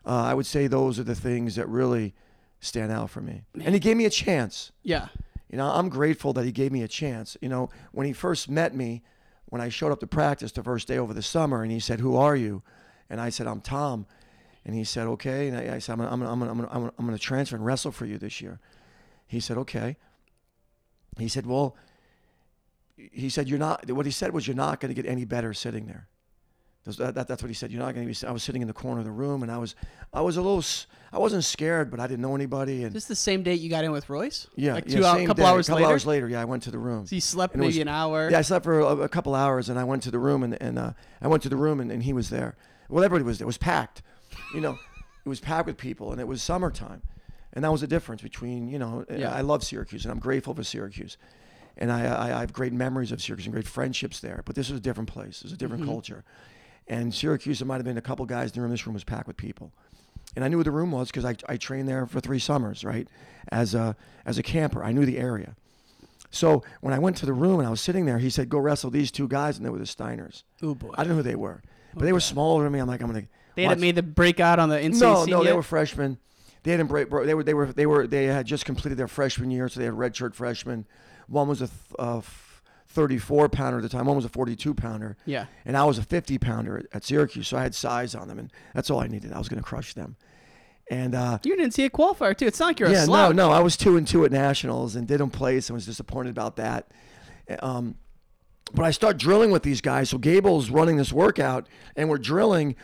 uh, I would say those are the things that really stand out for me. And he gave me a chance. Yeah. you know I'm grateful that he gave me a chance. You know when he first met me when I showed up to practice the first day over the summer and he said who are you? And I said I'm Tom and he said okay and I, I said I'm gonna, I'm gonna, I'm gonna, I'm gonna, I'm gonna transfer and wrestle for you this year he said okay he said, "Well," he said, "You're not." What he said was, "You're not going to get any better sitting there." That's, that, that- that's what he said. You're not going to be. I was sitting in the corner of the room, and I was, I was a little. s- I wasn't scared, but I didn't know anybody, and Is this the same date you got in with Royce? yeah, Like yeah, two hours, same couple day, hours couple later. hours later, yeah, I went to the room. So you slept And maybe was- an hour. Yeah, I slept for a, a couple hours, and I went to the room, and, and uh, I went to the room, and, and he was there. Well, everybody was there. It was packed. You know, it was packed with people, and it was summertime, and that was the difference between you know. Yeah. I love Syracuse, and I'm grateful for Syracuse, and I, I, I have great memories of Syracuse and great friendships there. But this was a different place. It was a different Mhm. culture, and Syracuse. There might have been a couple guys in the room. This room was packed with people. And I knew what the room was because I, I trained there for three summers, right? As a as a camper, I knew the area. So when I went to the room and I was sitting there, he said, "Go wrestle these two guys," and they were the Steiners. Oh boy. I didn't know who they were, but they were smaller than me. I'm like, I'm gonna. They hadn't made the breakout on the NCAA No, no, they were freshmen. They hadn't break. They were. They were. They were. They had just completed their freshman year, so they had redshirt freshmen. One was a th- uh, 34 pounder at the time. One was a 42 pounder. Yeah. And I was a 50 pounder at, at Syracuse, so I had size on them, and that's all I needed. I was going to crush them. And uh, You didn't see a qualifier too. It's not like you're yeah, a slouch. no, no. I was two and two at nationals and didn't place and was disappointed about that. Um, but I start drilling with these guys. So Gable's running this workout, and we're drilling,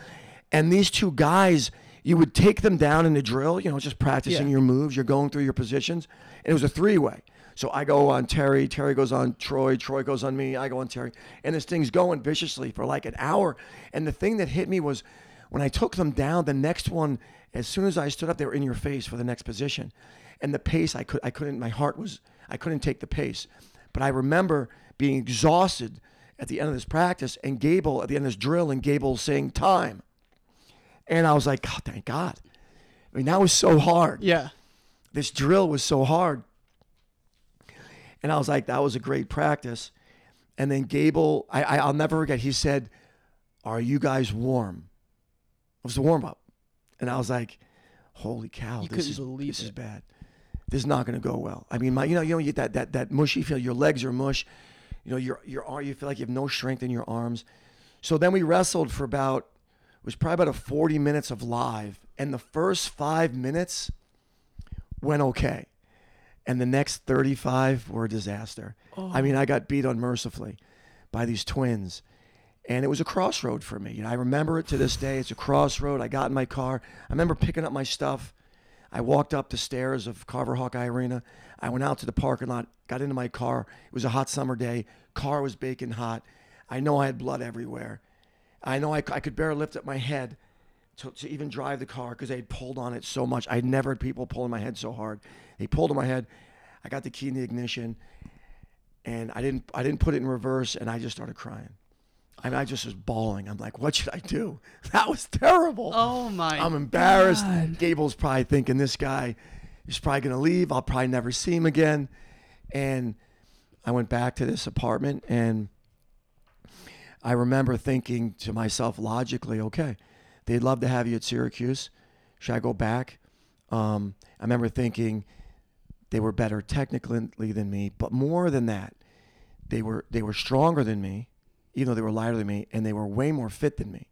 and these two guys, you would take them down in the drill, you know, just practicing Yeah. your moves. You're going through your positions, and it was a three-way. So I go on Terry, Terry goes on Troy, Troy goes on me, I go on Terry, and this thing's going viciously for like an hour. And the thing that hit me was when I took them down, the next one, as soon as I stood up, they were in your face for the next position, and the pace I could, I couldn't, my heart was, I couldn't take the pace. But I remember being exhausted at the end of this practice, and Gable at the end of this drill, and Gable saying time, and I was like, God, thank God. I mean, that was so hard. Yeah. This drill was so hard. And I was like, that was a great practice. And then Gable, I, I, I'll never forget, he said, Are you guys warm? It was the warm up. And I was like, Holy cow, You this is this is bad. This is not gonna go well. I mean, my you know, you know, you get that that that mushy feel, your legs are mush, you know, your your arm you feel like you have no strength in your arms. So then we wrestled for about was probably about a 40 minutes of live, and the first five minutes went okay, and the next 35 were a disaster. I mean, I got beat unmercifully by these twins, and it was a crossroad for me. You know, I remember it to this day. It's a crossroad. I got in my car. I remember picking up my stuff. I walked up the stairs of Carver Hawkeye Arena. I went out to the parking lot, got into my car. It was a hot summer day. Car was baking hot. I know I had blood everywhere. I know I, I could barely lift up my head to, to even drive the car because they had pulled on it so much. I'd never had people pulling my head so hard. They pulled on my head. I got the key in the ignition, and I didn't I didn't put it in reverse, and I just started crying. I mean, I just was bawling. I'm like, what should I do? That was terrible. Oh my! I'm embarrassed. God. Gable's probably thinking this guy is probably going to leave. I'll probably never see him again. And I went back to this apartment and I remember thinking to myself logically, okay, they'd love to have you at Syracuse. Should I go back? Um, I remember thinking they were better technically than me, but more than that, they were they were stronger than me, even though they were lighter than me, and they were way more fit than me.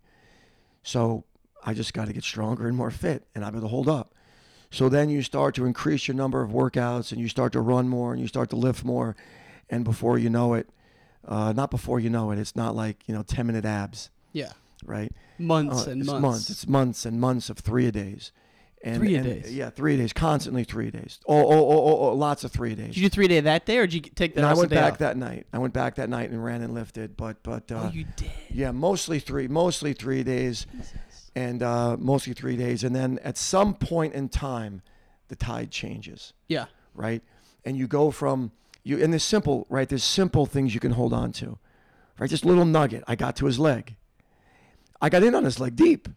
So I just got to get stronger and more fit, and I'm to hold up. So then you start to increase your number of workouts, and you start to run more, and you start to lift more, and before you know it, uh, not before you know it, it's not like you know 10 minute abs, Yeah. right? Months Uh, and it's months. It's months and months of three a days. And, Three a and- days? Yeah, three days, constantly three days. Oh, oh, oh, oh, oh, lots of three a days. Did you do three day that day, or did you take the And I went back off? that night. I went back that night and ran and lifted, but but uh, oh, you did. yeah, mostly three, mostly three days, and uh, mostly three days, and then at some point in time, the tide changes, Yeah. right? And you go from you and there's simple, right? There's simple things you can hold on to, right? Just little nugget. I got to his leg. I got in on his leg deep.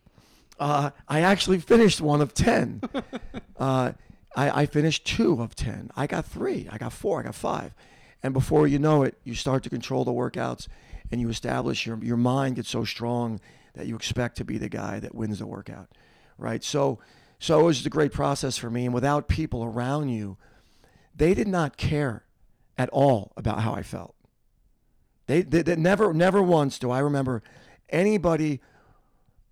Uh, I actually finished one of ten. uh, I, I finished two of ten. I got three. I got four. I got five. And before you know it, you start to control the workouts, and you establish your your mind gets so strong that you expect to be the guy that wins the workout, right? So, so it was a great process for me. And without people around you, they did not care at all about how I felt. They, they, they never never once do I remember anybody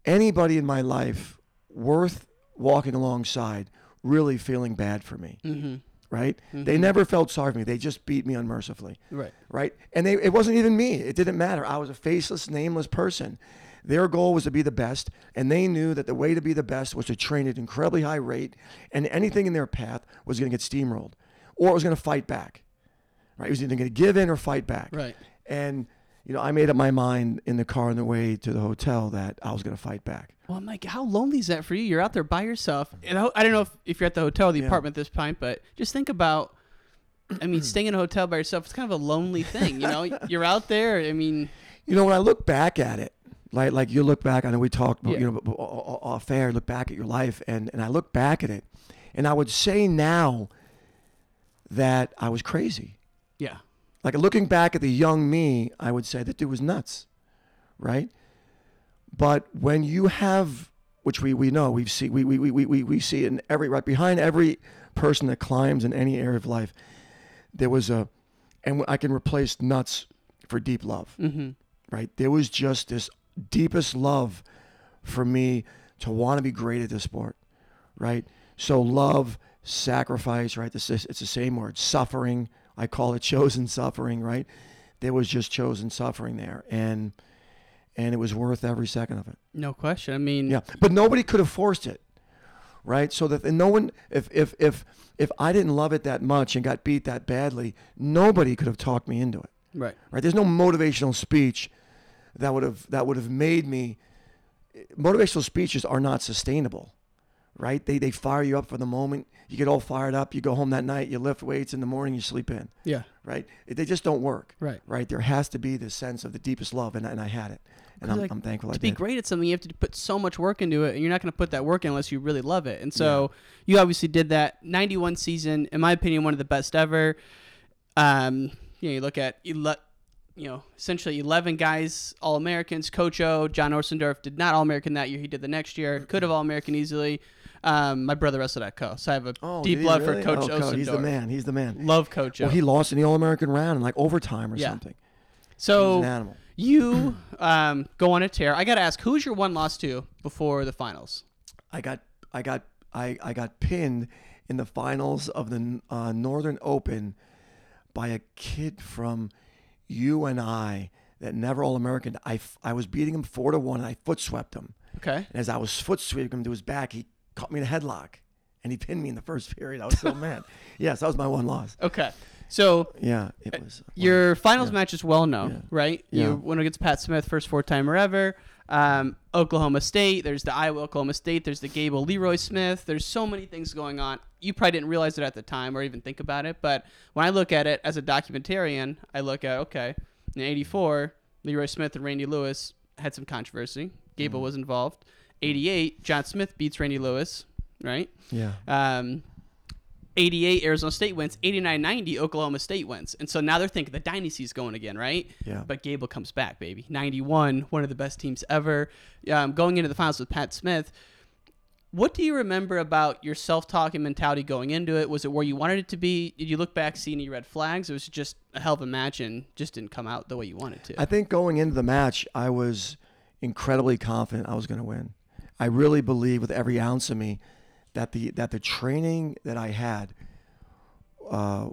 anybody in my life worth walking alongside really feeling bad for me. Mm-hmm. Right? They never felt sorry for me. They just beat me unmercifully. Right. Right? And they, it wasn't even me. It didn't matter. I was a faceless, nameless person. Their goal was to be the best, and they knew that the way to be the best was to train at an incredibly high rate, and anything in their path was going to get steamrolled, or it was going to fight back. Right? It was either going to give in or fight back. Right. And you know, I made up my mind in the car on the way to the hotel that I was going to fight back. Well, I'm like, how lonely is that for you? You're out there by yourself. And I, I don't know if, if you're at the hotel or the Yeah. apartment at this point, but just think about. I mean, staying in a hotel by yourself, it's kind of a lonely thing, you know. You're out there. I mean, You know, when I look back at it, like like you look back, I know we talked, Yeah. you know, off air, look back at your life, and and I look back at it, and I would say now that I was crazy. Yeah, Like looking back at the young me, I would say that dude was nuts, right? But when you have, which we, we know, we've seen, we, we, we, we, we- see in every, right behind every person that climbs in any area of life, there was a, and I can replace nuts for deep love, mm-hmm. right? There was just this deepest love for me to want to be great at this sport, right? So love, sacrifice, right? This is, it's the same word, suffering. I call it chosen suffering, right? There was just chosen suffering there, and and it was worth every second of it. no question. I mean, Yeah, but nobody could have forced it, right? So that and no one, if if if if I didn't love it that much and got beat that badly, nobody could have talked me into it right. right? There's no motivational speech that would have that would have made me. Motivational speeches are not sustainable, right? They they fire you up for the moment. You get all fired up. You go home that night. You lift weights in the morning. You sleep in, Yeah, right? They just don't work, right. right? There has to be this sense of the deepest love, and, and I had it, and I'm, like, I'm thankful I to be did. great at something, you have to put so much work into it, and you're not going to put that work in unless you really love it. And so you obviously did that. 91 season, in my opinion, one of the best ever. Um, you know, you look at ele- you know, essentially 11 guys, All Americans. Coach O, John Oostendorp did not All American that year. He did the next year. Could have All American easily. Um, my brother wrestled at Co, so I have a Oh, deep love really? for Coach oh. He's the man. He's the man. Love Coach O. Well, he lost in the All American round in like overtime or Yeah. something. so an animal. You um, go on a tear. I got to ask, who's your one loss to before the finals? I got I got I, I got pinned in the finals of the uh, Northern Open by a kid from you and I that never All American. I, I was beating him four to one and I foot swept him. Okay. And as I was foot sweeping him to his back, he caught me in a headlock and he pinned me in the first period. I was so mad. Yes, that was my one loss. Okay. So Yeah, it was. your finals match is well known, right? Yeah. You went against Pat Smith, first four timer ever. Um, Oklahoma State. There's the Iowa Oklahoma State. There's the Gable Leroy Smith. There's so many things going on. You probably didn't realize it at the time or even think about it. But when I look at it as a documentarian, I look at okay, in '84, Leroy Smith and Randy Lewis had some controversy. Gable Mm-hmm. was involved. '88, John Smith beats Randy Lewis, right? Yeah. Um, 88 Arizona State wins, 89 90 Oklahoma State wins. And so now they're thinking the dynasty's going again, right? Yeah. But Gable comes back, baby. 91, one of the best teams ever. Um, going into the finals with Pat Smith. What do you remember about your self talk and mentality going into it? Was it where you wanted it to be? Did you look back, see any red flags? It was just a hell of a match and just didn't come out the way you wanted to? I think going into the match, I was incredibly confident I was going to win. I really believe with every ounce of me that the that the training that I had, uh,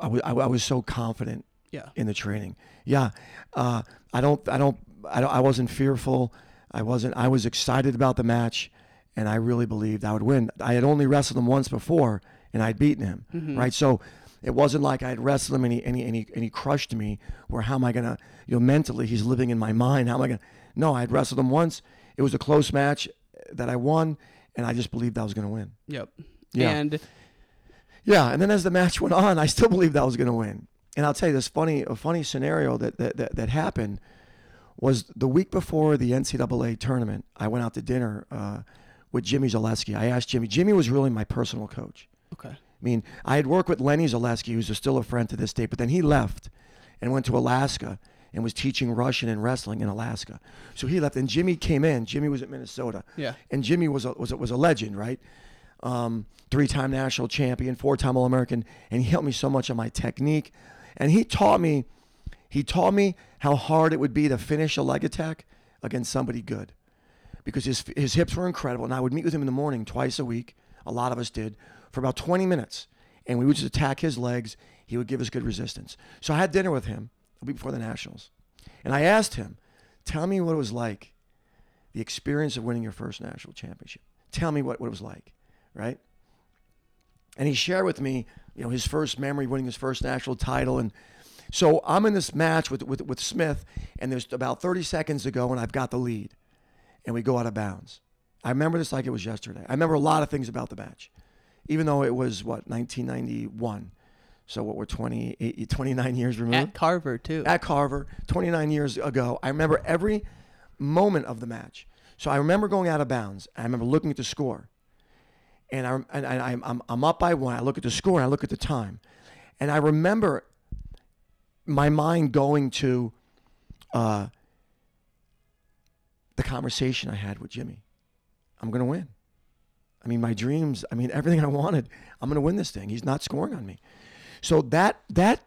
I wa- I was so confident Yeah. in the training. Yeah, uh, I don't I don't I don't I wasn't fearful. I wasn't. I was excited about the match, and I really believed I would win. I had only wrestled him once before, and I'd beaten him. Mhm. Right, so it wasn't like I had wrestled him and he, and he, and he, and he crushed me. Where how am I gonna, you know, mentally he's living in my mind. How am I gonna? No, I had wrestled him once. It was a close match that I won, and I just believed I was gonna win. Yep. Yeah. And Yeah, and then as the match went on, I still believed I was going to win. And I'll tell you this funny, a funny scenario that, that, that, that happened was the week before the NCAA tournament. I went out to dinner uh, with Jimmy Zalesky. I asked Jimmy. Jimmy was really my personal coach. Okay. I mean, I had worked with Lenny Zalesky, who's still a friend to this day, but then he left and went to Alaska and was teaching Russian and wrestling in Alaska. So he left, and Jimmy came in. Jimmy was at Minnesota. Yeah. And Jimmy was a, was a, was a legend, right? Um, three-time national champion, four-time All-American, and he helped me so much on my technique. And he taught me, he taught me how hard it would be to finish a leg attack against somebody good, because his his hips were incredible. And I would meet with him in the morning twice a week. A lot of us did for about 20 minutes, and we would just attack his legs. He would give us good resistance. So I had dinner with him week before the nationals, and I asked him, "Tell me what it was like, the experience of winning your first national championship. Tell me what, what it was like, right?" And he shared with me, you know, his first memory winning his first national title. And so I'm in this match with, with, with Smith, and there's about 30 seconds to go, and I've got the lead. And we go out of bounds. I remember this like it was yesterday. I remember a lot of things about the match, even though it was, what, 1991. So what, we're 28, 29 years removed? At Carver, too. At Carver, 29 years ago. I remember every moment of the match. So I remember going out of bounds. I remember looking at the score and I and I, I'm- I'm I'm up by one. I look at the score and I look at the time, and I remember my mind going to uh, the conversation I had with Jimmy. I'm gonna win. I mean, my dreams. I mean, everything I wanted. I'm gonna win this thing. He's not scoring on me. So that that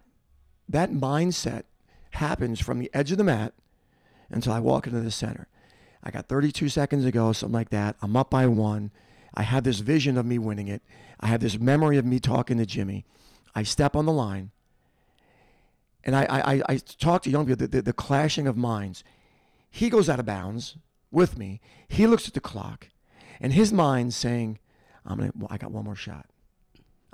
that mindset happens from the edge of the mat until I walk into the center. I got 32 seconds to go, something like that. I'm up by one. I have this vision of me winning it. I have this memory of me talking to Jimmy. I step on the line, and I, I, I- talk to young people, the, the, the clashing of minds. He goes out of bounds with me. He looks at the clock, and his mind's saying, I'm gonna, I got one more shot.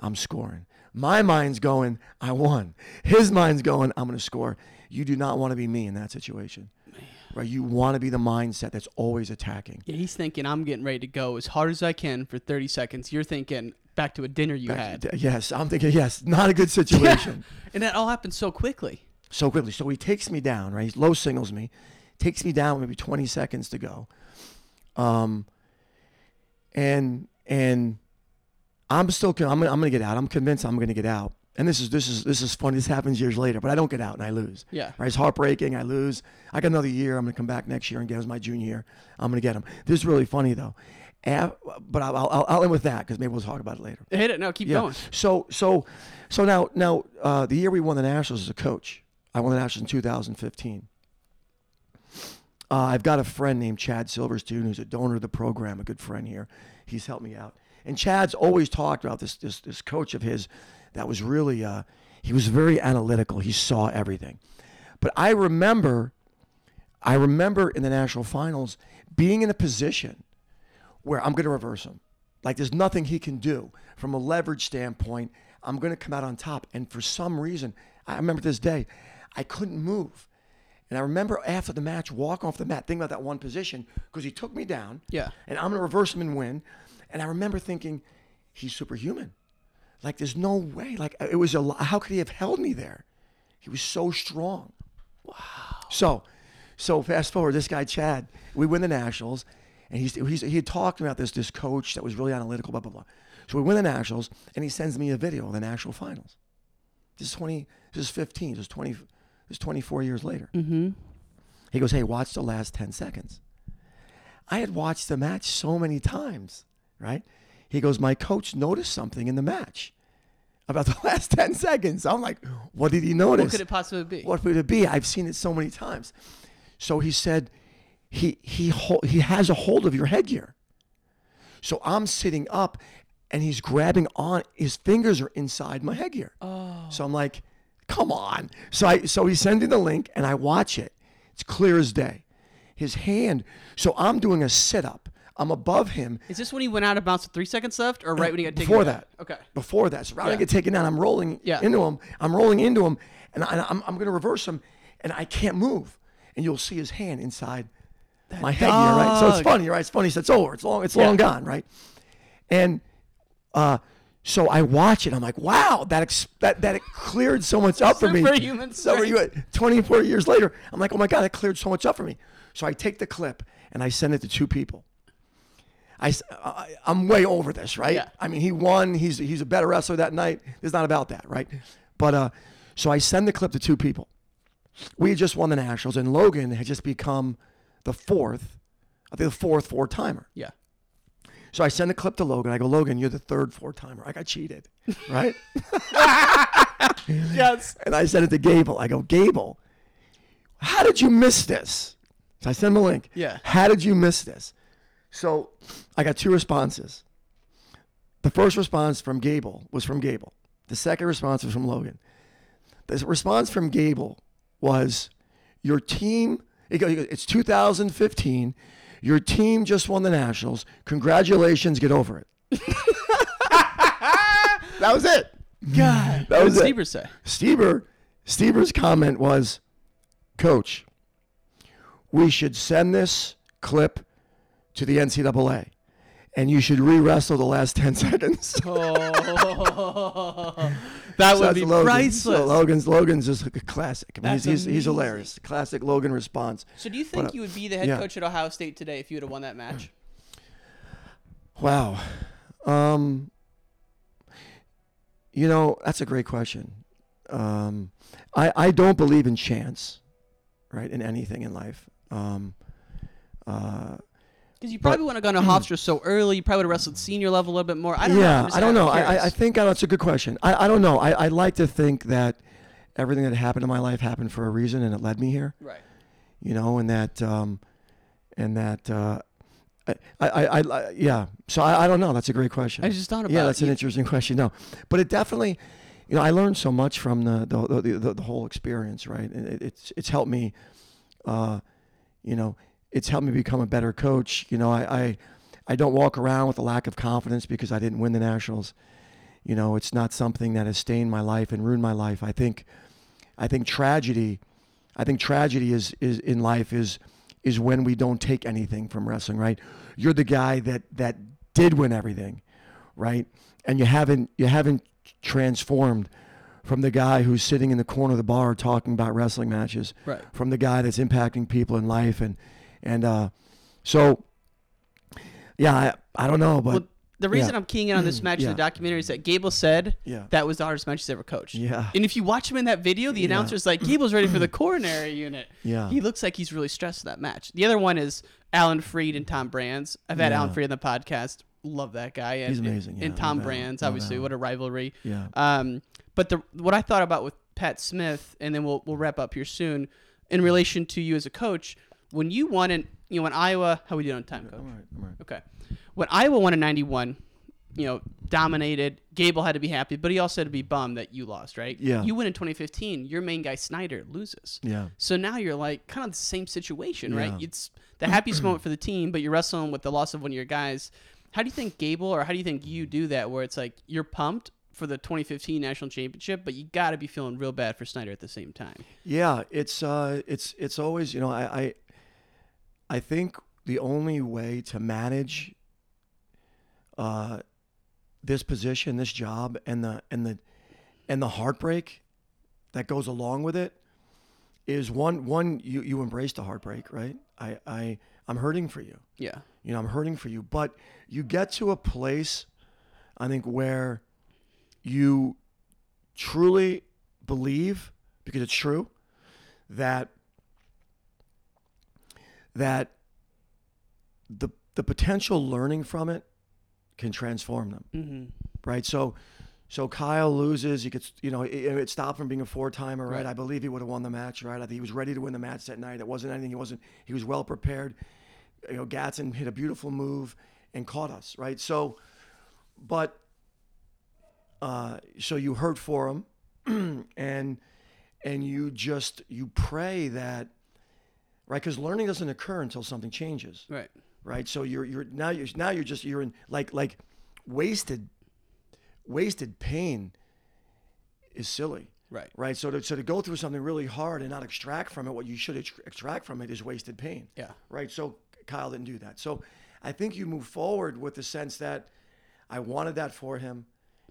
I'm scoring. My mind's going, I won. His mind's going, I'm going to score. You do not want to be me in that situation. Right? You want to be the mindset that's always attacking. Yeah, he's thinking I'm getting ready to go as hard as I can for 30 seconds. You're thinking back to a dinner you Back- had. Yes, I'm thinking, yes, not a good situation. And that all happened so quickly. so quickly. So he takes me down, right? He low singles me, takes me down maybe 20 seconds to go. Um, and and I'm still I'm gonna, I'm gonna get out. I'm convinced I'm gonna get out. And this is this is this is funny. This happens years later, but I don't get out and I lose. Yeah. Right? It's heartbreaking. I lose. I got another year. I'm gonna come back next year and get as my junior year. I'm gonna get him. This is really funny though. Af- but I'll, I'll, I'll end with that because maybe we'll talk about it later. Hit it. No, keep Yeah. going. So so so now now uh, the year we won the nationals as a coach, I won the nationals in 2015. uh, I've got a friend named Chad Silverstein who's a donor of the program, a good friend here. He's helped me out. And Chad's always talked about this this this coach of his that was really uh, he was very analytical. He saw everything. But I remember I remember in the national finals being in a position where I'm going to reverse him. Like there's nothing he can do from a leverage standpoint. I'm going to come out on top. And for some reason, I remember this day, I couldn't move. And I remember after the match, walking off the mat, thinking about that one position because he took me down. Yeah. And I'm going to reverse him and win. And I remember thinking, he's superhuman. Like there's no way. Like it was a. lo- How could he have held me there? He was so strong. Wow. So, so fast forward, this guy Chad, we win the nationals, and he's, he's he had talked about this this coach that was really analytical, blah blah blah. So we win the nationals, and he sends me a video of the national finals. This is twenty. This is fifteen. This is twenty. This is twenty four years later. Mm-hmm. He goes, "Hey, watch the last ten seconds." I had watched the match so many times, right? He goes, "My coach noticed something in the match about the last ten seconds." I'm like, "What did he notice?" What could it possibly be? What could it be? I've seen it so many times. So he said, he he he has a hold of your headgear. So I'm sitting up, and he's grabbing on. His fingers are inside my headgear. Oh. So I'm like, come on. So I so he sends me the link, and I watch it. It's clear as day. His hand. So I'm doing a sit up. I'm above him. Is this when he went out of bounds with three seconds left, or right when he got taken? Before down? that. Okay. Before that. So than Yeah. get taken down, I'm rolling Yeah. into him. I'm rolling into him, and I, I'm, I'm going to reverse him, and I can't move. And you'll see his hand inside my headgear, right? So it's funny, right? It's funny. So it's over. It's long. It's Yeah. long gone, right? And uh, so I watch it. I'm like, wow, that ex- that that it cleared so much up for me. Superhuman you, 24 years later, I'm like, oh my god, it cleared so much up for me. So I take the clip and I send it to two people. I, I am way over this, right? Yeah. I mean, he won. He's he's a better wrestler that night. It's not about that, right? But uh, so I send the clip to two people. We had just won the nationals, and Logan had just become the fourth, I think the fourth four timer. Yeah. So I send the clip to Logan. I go, Logan, you're the third four timer. I got cheated, right? yes. And I sent it to Gable. I go, Gable, how did you miss this? So I send him a link. Yeah. How did you miss this? So I got two responses. The first response from Gable was from Gable. The second response was from Logan. The response from Gable was, "Your team." It goes, "It's 2015. Your team just won the nationals. Congratulations. Get over it." that was it. God. That what was did it. Stieber say? Stieber, Stieber's comment was, Coach, we should send this clip to the NCAA, and you should re-wrestle the last 10 seconds. Oh, that So would be Logan. priceless. So Logan's Logan's is a classic. I mean, he's, he's, he's hilarious. Classic Logan response. So do you think uh, you would be the head yeah. coach at Ohio State today if you would have won that match? Wow. Um, you know, that's a great question. Um, I, I don't believe in chance, right, in anything in life. Um, uh, Because you probably wouldn't have gone to Hofstra so early. You probably would have wrestled senior level a little bit more. I don't know. yeah, I'm I don't know. I, I, I think uh, that's a good question. I, I don't know. I, I like to think that everything that happened in my life happened for a reason and it led me here. Right. You know, and that, um, and that, uh, I, I, I, I, yeah. So I, I don't know. That's a great question. I just thought about. Yeah, that's an you- interesting question. No, but it definitely, you know, I learned so much from the the the, the, the whole experience. Right, And it, it's it's helped me, uh, you know, it's helped me become a better coach. You know, I, I I don't walk around with a lack of confidence because I didn't win the nationals. You know, it's not something that has stained my life and ruined my life. I think, I think tragedy, I think tragedy is is in life is is when we don't take anything from wrestling. Right, you're the guy that that did win everything, right, and you haven't you haven't transformed from the guy who's sitting in the corner of the bar talking about wrestling matches, Right. from the guy that's impacting people in life, and and uh, so yeah, I, I don't know, but Well, the reason yeah. I'm keying in on this match in the documentary is that Gable said Yeah. that was the hardest match he's ever coached. Yeah. And if you watch him in that video, the Yeah. announcer's like, Gable's ready for the coronary unit. Yeah. He looks like he's really stressed that match. The other one is Alan Fried and Tom Brands. I've had Yeah. Alan Fried on the podcast. Love that guy. And, He's amazing, And, yeah, and Tom Brands, obviously, what a rivalry. Yeah. Um, but the what I thought about with Pat Smith, and then we'll we'll wrap up here soon, in relation to you as a coach, when you won in you know when Iowa, how we doing on time, coach? All right, all right. Okay. When Iowa won in 91, you know, dominated, Gable had to be happy, but he also had to be bummed that you lost, right? Yeah. You win in 2015, your main guy Snyder loses. Yeah. So now you're like kind of the same situation, right? Yeah. It's the happiest moment for the team, but you're wrestling with the loss of one of your guys. How do you think Gable or how do you think you do that where it's like you're pumped for the 2015 national championship, but you got to be feeling real bad for Snyder at the same time? Yeah, it's uh, it's it's always you know I, I I think the only way to manage uh, this position, this job, and the and the and the heartbreak that goes along with it is one one you you embrace the heartbreak, right? I I I'm hurting for you. Yeah. You know, I'm hurting for you, but you get to a place I think where you truly believe because it's true that that the the potential learning from it can transform them Mm-hmm. right so so Kyle loses he gets you know it, it stopped from being a four timer right? Right. I believe he would have won the match right I think he was ready to win the match that night it wasn't anything he wasn't he was well prepared you know Gatson hit a beautiful move and caught us right so but uh, so you hurt for him and and you just you pray that right? Because learning doesn't occur until something changes. Right. right? So you're you're now you're now you're just you're in like like wasted wasted pain is silly. Right. right? So to, so to go through something really hard and not extract from it what you should extract from it is wasted pain. Yeah. right? So kyle didn't do that. So i think you move forward with the sense that i wanted that for him.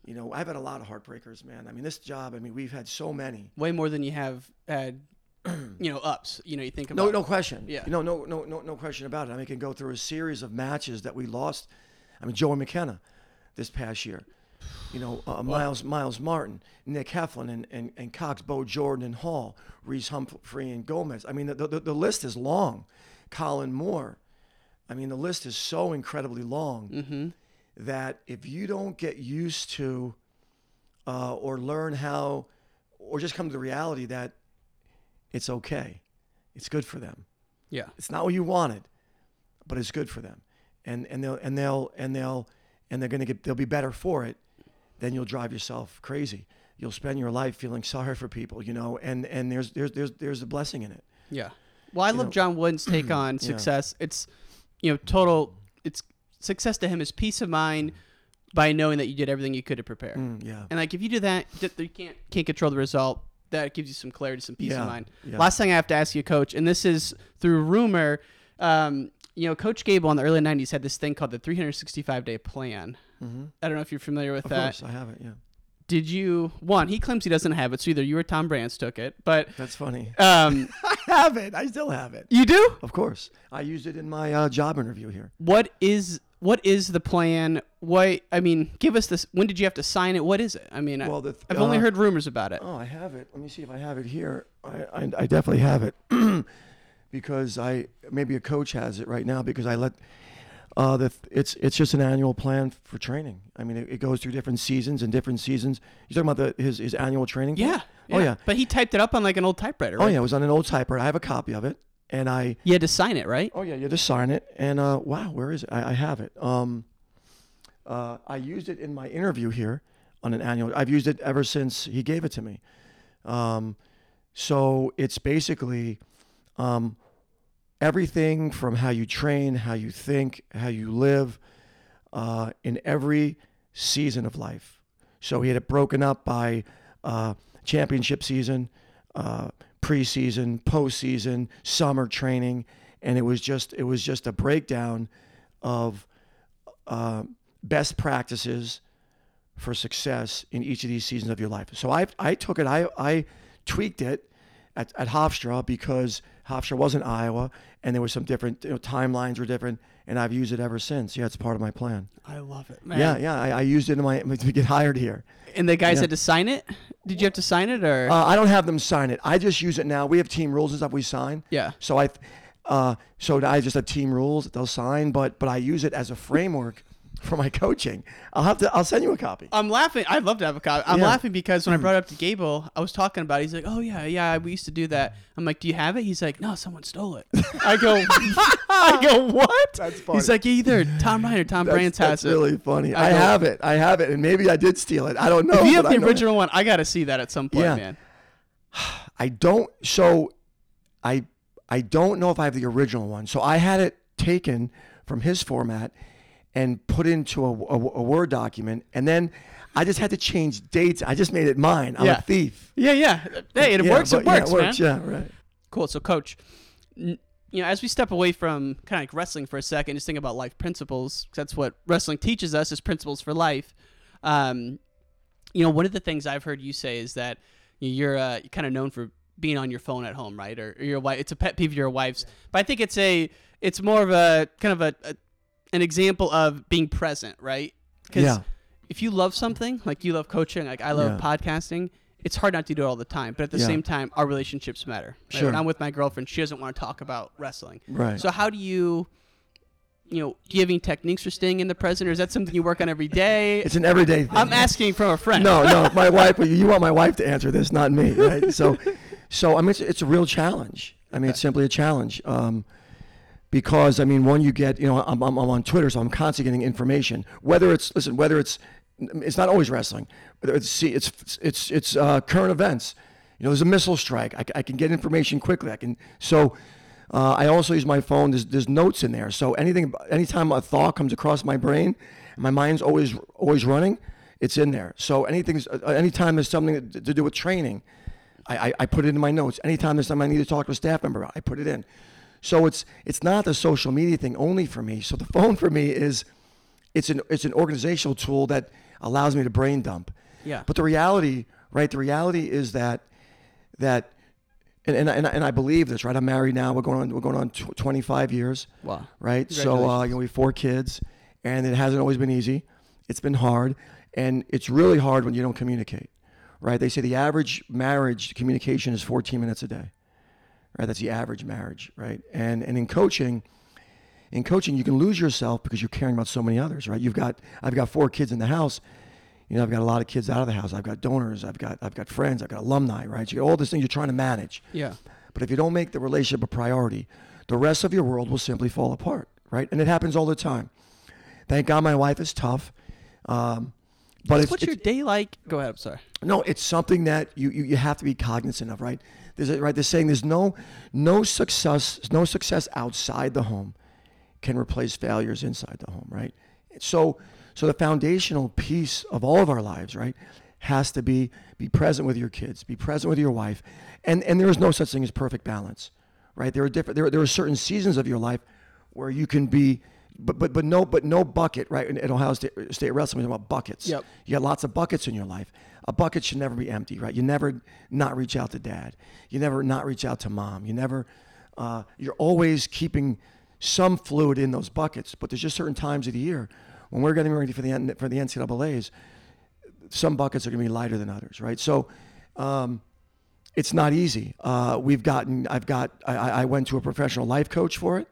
You know i've had a lot of heartbreakers man. I mean this job i mean we've had so many. Way more than you have had, you know, ups. You know, you think about no, no question. Yeah. No, no, no, no, no question about it. I mean, I can go through a series of matches that we lost. I mean, Joey McKenna this past year. You know, uh, Myles Myles Martin, Nick Heflin, and, and, and Cox, Bo Jordan, and Hall, Reece Humphrey, and Gomez. I mean, the, the, the list is long. Colin Moore. I mean, the list is so incredibly long Mm-hmm. that if you don't get used to uh, or learn how, or just come to the reality that it's okay, it's good for them. Yeah. It's not what you wanted, but it's good for them, and and they'll and they'll and they'll and they're gonna get they'll be better for it. Then you'll drive yourself crazy. You'll spend your life feeling sorry for people, you know, and and there's there's there's there's a blessing in it. Yeah. Well, I You love know- John Wooden's take on Yeah. success. It's, you know, total. It's success to him is peace of mind by knowing that you did everything you could to prepare. Mm, yeah. And like if you do that, that you can't can't control the result. That gives you some clarity, some peace Yeah, of mind. yeah. Last thing I have to ask you, Coach, and this is through rumor. Um, you know, Coach Gable in the early '90s had this thing called the 365 day plan. Mm-hmm. I don't know if you're familiar with Of that. course, I have it. Yeah, Did you? One, he claims he doesn't have it, so either you or Tom Brands took it. But that's funny. um, I have it. I still have it. you do. Of course, I used it in my uh, job interview here. what is what is the plan? What I mean, give us this. When did you have to sign it? What is it? I mean, Well, th- I've only uh, heard rumors about it. Oh, I have it. Let me see if I have it here. I, I, I definitely have it because I maybe a coach has it right now because I let uh, the it's it's just an annual plan for training. I mean, it, it goes through different seasons and different seasons. You talking about the his his annual training? plan? Yeah, Oh yeah. But he typed it up on like an old typewriter. Oh right? yeah. It was on an old typewriter. I have a copy of it, and I You had to sign it, right? Oh yeah, you had to sign it, and uh, wow, where is it? I, I have it. Um, uh, I used it in my interview here on an annual. I've used it ever since he gave it to me. Um, so it's basically um, everything from how you train, how you think, how you live uh, in every season of life. So he had it broken up by uh, championship season, uh, preseason, postseason, summer training, and it was just it was just a breakdown of uh, best practices for success in each of these seasons of your life. So I I took it I I tweaked it at, at Hofstra because Hofstra wasn't Iowa and there were some different you know, timelines were different and I've used it ever since. Yeah, it's part of my plan. I love it, man. Yeah, yeah, I, I used it in my to get hired here. And the guys Yeah. had to sign it. Did you have to sign it or? Uh, I don't have them sign it. I just use it now. We have team rules and stuff we sign. Yeah. So I, uh, so I just have team rules that they'll sign, but but I use it as a framework for my coaching. I'll have to. I'll send you a copy. I'm laughing. I'd love to have a copy. I'm Yeah. laughing because when I hmm. brought it up to Gable, I was talking about. It. He's like, "Oh yeah, yeah, we used to do that." I'm like, "Do you have it?" He's like, "No, someone stole it." I go, "I go, what?" That's funny. He's like, "Either Tom Ryan or Tom That's, Brands has that's it." really funny. I I, have it. I have it, and maybe I did steal it. I don't know. if you have the I know- original one, I got to see that at some point, Yeah. man. I don't. So, I I don't know if I have the original one. So I had it taken from his format and put into a, a, a Word document, and then I just had to change dates. I just made it mine. I'm Yeah. a thief. Yeah, yeah. Hey, it Yeah, works. It but- yeah, works, it works, man. Yeah, right. Cool. So, coach, n- you know, as we step away from kind of like wrestling for a second, just think about life principles. that's what wrestling teaches us is principles for life. Um, you know, one of the things I've heard you say is that you're uh, kind of known for being on your phone at home, right? Or, or your wife. It's a pet peeve of your wife's, but I think it's a it's more of a kind of a, a an example of being present, right? Because Yeah. if you love something, like you love coaching, like I love Yeah. podcasting, it's hard not to do it all the time. But at the Yeah. same time, our relationships matter. Right? Sure. When I'm with my girlfriend, she doesn't want to talk about wrestling. Right. So how do you, you know, do you have any techniques for staying in the present, or is that something you work on every day? It's an everyday thing. I'm asking from a friend. No, no, my wife. You want my wife to answer this, not me, right? So, so I mean, it's, it's a real challenge. I mean, it's simply a challenge. Um, because I mean, one, you get, you know, I'm, I'm, I'm on Twitter, so I'm constantly getting information. Whether it's listen, whether it's it's not always wrestling. It's see, it's it's it's uh, current events. You know, there's a missile strike. I can get information quickly. I can so. Uh, I also use my phone. There's, there's notes in there. So anything, anytime a thought comes across my brain, my mind's always always running, it's in there. So anything, uh, anytime there's something to to do with training, I, I, I put it in my notes. Anytime there's something I need to talk to a staff member about, I put it in. So it's it's not the social media thing only for me. So the phone for me is it's an it's an organizational tool that allows me to brain dump. Yeah. But the reality, right? The reality is that that and and, and, and I believe this, right? I'm married now. We're going on we're going on tw- 25 years. Wow. Right? So uh, you know, we have four kids and it hasn't always been easy. It's been hard and it's really hard when you don't communicate. Right? They say the average marriage communication is 14 minutes a day. Right? That's the average marriage, right? And and in coaching, in coaching you can lose yourself because you're caring about so many others, right? You've got I've got four kids in the house. You know, I've got a lot of kids out of the house. I've got donors. I've got I've got friends. I've got alumni, right? You got all these things you're trying to manage. Yeah. But if you don't make the relationship a priority, the rest of your world will simply fall apart, right? And it happens all the time. Thank God my wife is tough. Um, but it's, What's it's, your day like? Go ahead. I'm sorry. no, it's something that you, you, you have to be cognizant of, right? There's a, right. They're saying there's no no success no success outside the home can replace failures inside the home, right? So so the foundational piece of all of our lives, right, has to be be present with your kids, be present with your wife, and and there is no such thing as perfect balance, right? There are different there there are certain seasons of your life where you can be. But, but but no but no bucket right at Ohio State, State Wrestling we're talking about buckets. Yep. You got lots of buckets in your life. A bucket should never be empty, right? You never not reach out to dad. You never not reach out to mom. You never, uh, you're always keeping some fluid in those buckets. But there's just certain times of the year when we're getting ready for the for the NCAA's. Some buckets are going to be lighter than others, right? So. Um, it's not easy. Uh, we've gotten. I've got. I, I I went to a professional life coach for it.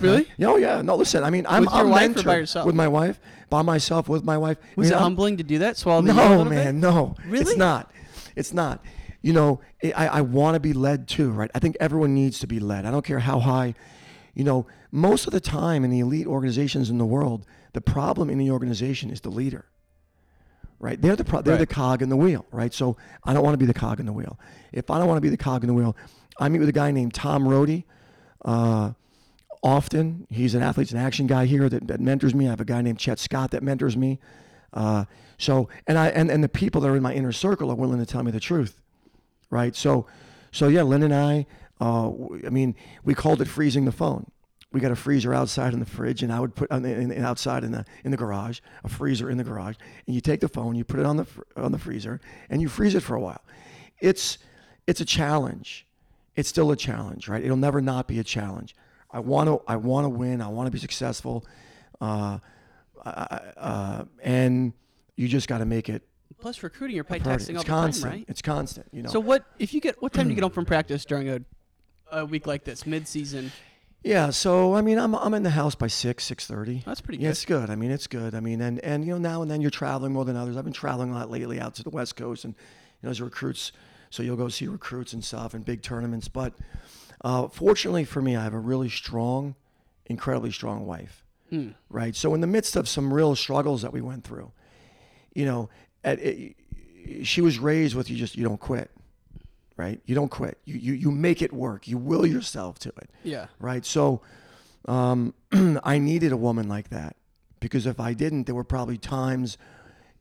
Really? Yeah, Oh yeah. No, listen. I mean, I'm With your I'm wife mentored by yourself? With my wife, by myself, with my wife. Was mean, it I'm- humbling to do that? Swallow no, ego a little man, bit? no. Really? It's not. It's not. You know, I, I want to be led too, right? I think everyone needs to be led. I don't care how high. You know, most of the time in the elite organizations in the world, the problem in the organization is the leader. Right? They're the pro- they're the cog in the wheel, right? So I don't want to be the cog in the wheel. If I don't want to be the cog in the wheel, I meet with a guy named Tom Rohde. Uh, often. He's an Athletes in Action guy here that, that mentors me. I have a guy named Chet Scott that mentors me. Uh, so and I and, and the people that are in my inner circle are willing to tell me the truth, right? So so yeah, Lynn and I. Uh, I mean, we called it freezing the phone. We got a freezer outside in the fridge, and I would put on the, in, in- outside in the in the garage, a freezer in the garage, and you take the phone, you put it on the on the freezer, and you freeze it for a while. It's it's a challenge. It's still a challenge, right? It'll never not be a challenge. I want to I want to win. I want to be successful, uh, I- uh, and you just got to make it. Plus, recruiting, you're probably texting It's all the constant. time, right? It's constant. You know. So what if you get what time do you get home from practice during a, a week like this, mid season? Yeah, so I mean, I'm I'm in the house by six, six thirty. That's pretty Yeah, good. it's good. I mean, it's good. I mean, and and you know now and then you're traveling more than others. I've been traveling a lot lately out to the West Coast, and you know as recruits, so you'll go see recruits and stuff and big tournaments. But uh, fortunately for me, I have a really strong, incredibly strong wife. Mm. Right. So in the midst of some real struggles that we went through, you know, at, it, she was raised with you just you don't quit. Right. You don't quit. You you you make it work. You will yourself to it Yeah. right? So um, I needed a woman like that because if I didn't, there were probably times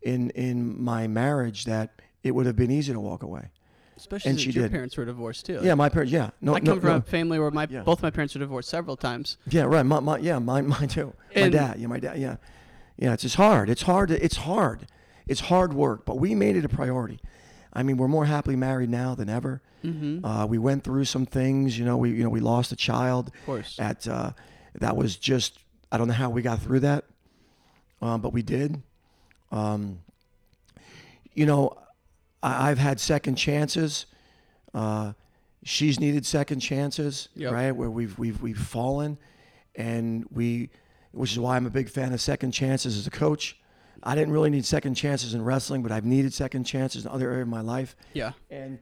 in in my marriage that it would have been easy to walk away. Especially And she your did. parents were divorced too. Yeah, my parents. Yeah, no, I no, come from no. a family where my Yeah. both my parents were divorced several times. Yeah, right. My, my yeah, mine mine too. My dad. Yeah, my dad. Yeah, yeah. It's just hard. It's hard. to- It's hard. It's hard work, but we made it a priority. I mean, we're more happily married now than ever. Mm-hmm. Uh, we went through some things. You know, we you know we lost a child. Of course. At uh, that was just I don't know how we got through that, um, but we did. Um, you know, I, I've had second chances. Uh, she's needed second chances, Yep. right? Where we've we've we've fallen, and we, which is why I'm a big fan of second chances as a coach. I didn't really need second chances in wrestling, but I've needed second chances in other areas of my life Yeah. and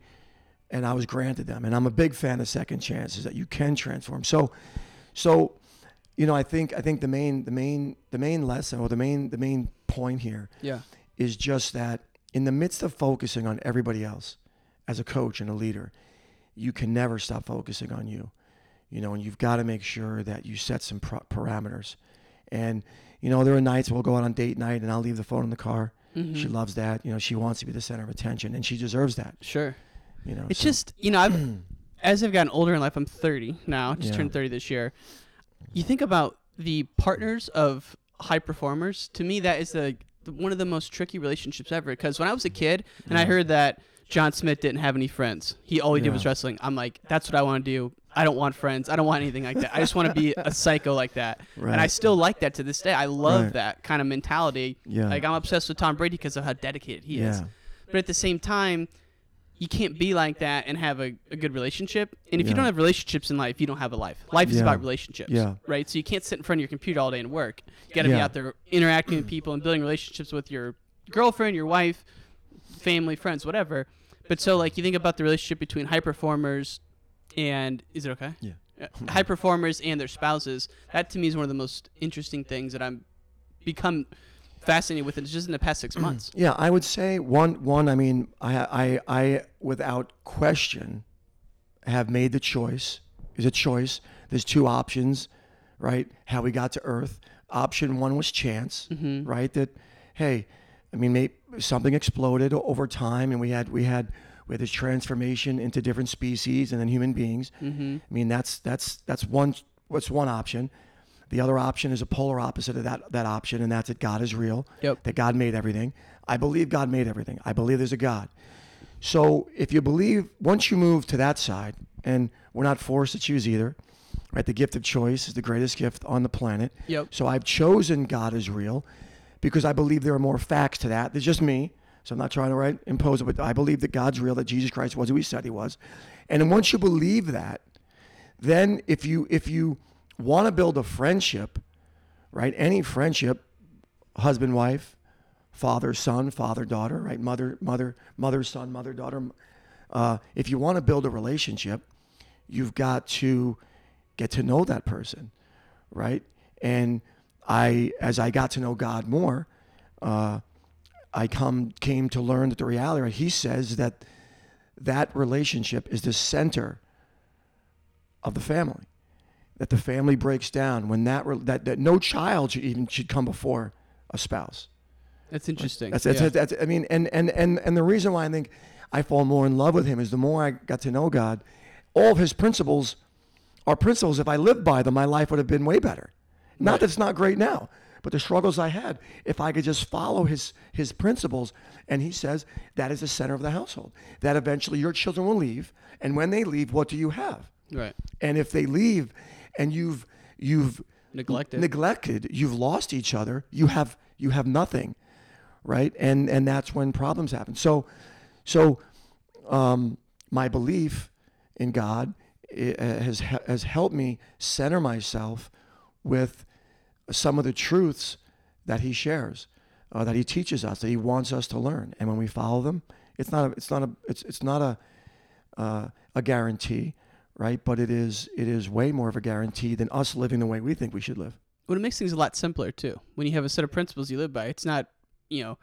and I was granted them. And I'm a big fan of second chances that you can transform. So, so, you know, I think I think the main the main the main lesson or the main the main point here Yeah. is just that in the midst of focusing on everybody else, as a coach and a leader, you can never stop focusing on you. You know, and you've got to make sure that you set some pro- parameters. And you know, there are nights we'll go out on date night, and I'll leave the phone in the car. She Mhm. loves that. You know, she wants to be the center of attention, and she deserves that. Sure. You know, It's so- just you know I've as I've gotten older in life. I'm 30 now. Just Yeah. turned 30 this year. You think about the partners of high performers. To me, that is the one of the most tricky relationships ever. Because when I was a kid and I heard that John Smith didn't have any friends, he all he did Yeah. was wrestling. I'm like, that's what I want to do. I don't want friends. I don't want anything like that. I just want to be a psycho like that. And I still like that to this day. I love Right. that kind of mentality. Yeah. Like I'm obsessed with Tom Brady because of how dedicated he is. But at the same time, you can't be like that and have a, a good relationship. And if you don't have relationships in life, you don't have a life. Life is Yeah. about relationships. Yeah. Right? So you can't sit in front of your computer all day and work. You got to be out there interacting with people and building relationships with your girlfriend, your wife, family, friends, whatever. But so, like, you think about the relationship between high performers and. Is it okay? Yeah. Uh, high performers and their spouses. That to me is one of the most interesting things that I'm become fascinated with. It's just in the past six months. Yeah, I would say one. One, I mean, I, I, I, without question, have made the choice. Is a choice. There's two options, right? How we got to Earth. Option one was chance, Mhm. right? That, hey, I mean, maybe something exploded over time, and we had we had we had this transformation into different species and then human beings. Mm-hmm. I mean, that's that's that's one what's one option. The other option is a polar opposite of that that option, and that's that God is real. Yep. That God made everything. I believe God made everything. I believe there's a God. So if you believe, once you move to that side, and we're not forced to choose either, right? The gift of choice is the greatest gift on the planet. Yep. So I've chosen God is real because I believe there are more facts to that. There's just me. So I'm not trying to right impose it, but I believe that God's real, that Jesus Christ was who he said he was. And once you believe that, then if you if you want to build a friendship, right? Any friendship, husband, wife, father, son, father, daughter, right? Mother, mother, mother, son, mother, daughter. Uh, if you want to build a relationship, you've got to get to know that person, right? And I, as I got to know God more, uh, I come came to learn that the reality. Right, he says that that relationship is the center of the family. That the family breaks down when that that, that no child should even should come before a spouse. That's interesting. That's, that's, Yeah. that's, I mean, and, and, and, and the reason why I think I fall more in love with him is the more I got to know God, all of his principles are principles. If I lived by them, my life would have been way better. Not Right. that it's not great now, but the struggles I had, if I could just follow his, his principles, and he says that is the center of the household, that eventually your children will leave. And when they leave, what do you have? right. And if they leave and you've, you've Neglected. neglected, you've lost each other, you have, you have nothing right? And and that's when problems happen. So, so um, my belief in God has has helped me center myself with some of the truths that he shares, uh, that he teaches us, that he wants us to learn. And when we follow them, it's not a, it's not a it's it's not a uh, a guarantee, right? But it is it is way more of a guarantee than us living the way we think we should live. Well, it makes things a lot simpler too. When you have a set of principles you live by, it's not you know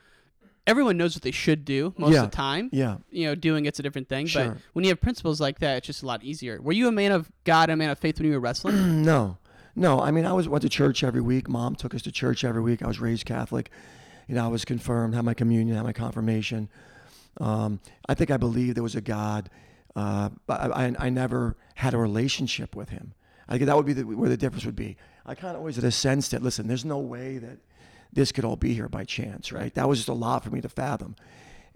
everyone knows what they should do most Yeah. of the time. Yeah. You know, doing it's a different thing. But Sure. when you have principles like that, it's just a lot easier. Were you a man of God, a man of faith when you were wrestling? no, no. I mean, I was went to church every week. Mom took us to church every week. I was raised Catholic. You know, I was confirmed, had my communion, had my confirmation. Um, I think I believed there was a God, uh, but I, I, never had a relationship with Him. I think that would be the, where the difference would be. I kind of always had a sense that listen, there's no way that this could all be here by chance, right? That was just a lot for me to fathom.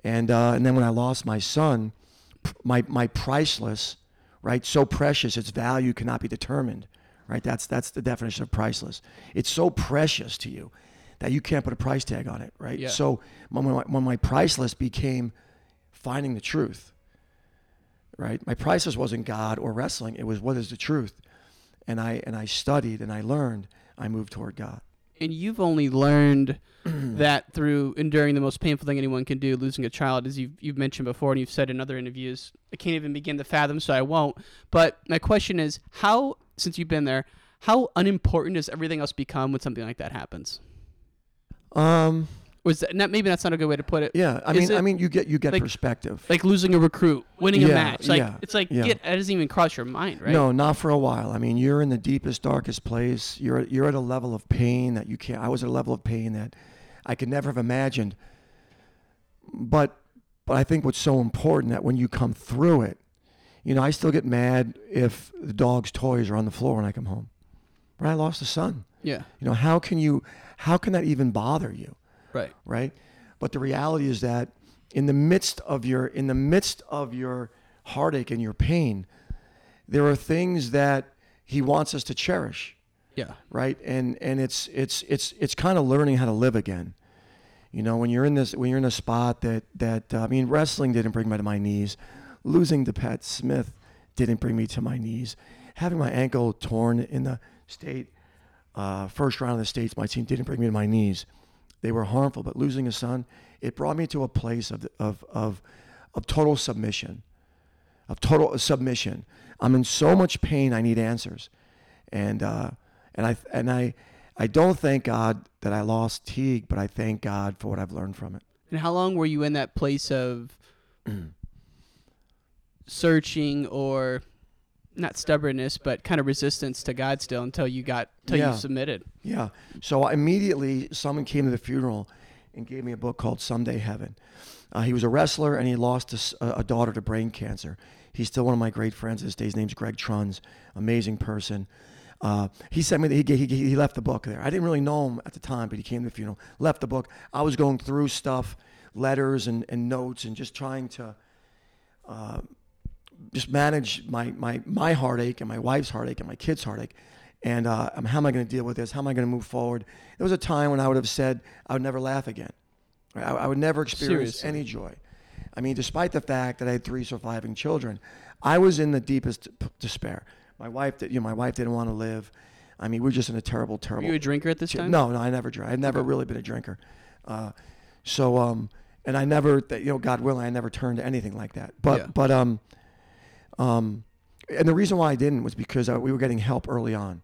And uh, and then when I lost my son, my my priceless, right? So precious, its value cannot be determined, right? That's that's the definition of priceless. It's so precious to you that you can't put a price tag on it, right? Yeah. So when my, when my priceless became finding the truth, right? My priceless wasn't God or wrestling; it was what is the truth, and I and I studied and I learned. I moved toward God. and you've only learned that through enduring the most painful thing anyone can do, losing a child, as you've, you've mentioned before and you've said in other interviews. I can't even begin to fathom, so I won't. But my question is, how, since you've been there, how unimportant does everything else become when something like that happens? Um, Was that, not, maybe that's not a good way to put it. yeah, I Is mean, I mean, you get you get like- perspective. like losing a recruit, winning a Yeah, match. Like yeah, it's like yeah. get, that doesn't even cross your mind, right? No, not for a while. I mean, you're in the deepest, darkest place. You're you're at a level of pain that you can't. I was at a level of pain that I could never have imagined. But but I think what's so important that when you come through it, you know, I still get mad if the dog's toys are on the floor when I come home. Right? I lost a son. Yeah. You know, how can you? How can that even bother you? Right. right? But the reality is that in the midst of your in the midst of your heartache and your pain, there are things that he wants us to cherish, Yeah. right? And and it's it's it's it's kind of learning how to live again. You know, when you're in this when you're in a spot that that uh, I mean, wrestling didn't bring me to my knees. Losing to Pat Smith didn't bring me to my knees. Having my ankle torn in the state uh, first round of the states, my team didn't bring me to my knees. They were harmful, but losing a son, it brought me to a place of of of, of total submission, of total submission. I'm in so much pain. I need answers, and uh, and I and I I don't thank God that I lost Teague, but I thank God for what I've learned from it. And how long were you in that place of searching or not stubbornness, but kind of resistance to God still until you got until Yeah. you submitted? Yeah. So immediately, someone came to the funeral and gave me a book called Someday Heaven. Uh, he was a wrestler and he lost a daughter to brain cancer. He's still one of my great friends. His his name's Greg Truns, amazing person. Uh, he sent me. The, he, he he left the book there. I didn't really know him at the time, but he came to the funeral. Left the book. I was going through stuff, letters and, and notes, and just trying to uh, just manage my, my my heartache and my wife's heartache and my kids' heartache. And uh, how am I going to deal with this? How am I going to move forward? There was a time when I would have said I would never laugh again. I, I would never experience Seriously. any joy. I mean, despite the fact that I had three surviving children, I was in the deepest p- despair. My wife, did, you know, my wife didn't want to live. I mean, we were just in a terrible, Were terrible. you a drinker at this time? No, no, I never drank. I've never really been a drinker. Uh, so, um, and I never, that, you know, God willing, I never turned to anything like that. But, Yeah. but, um, um, and the reason why I didn't was because uh, we were getting help early on.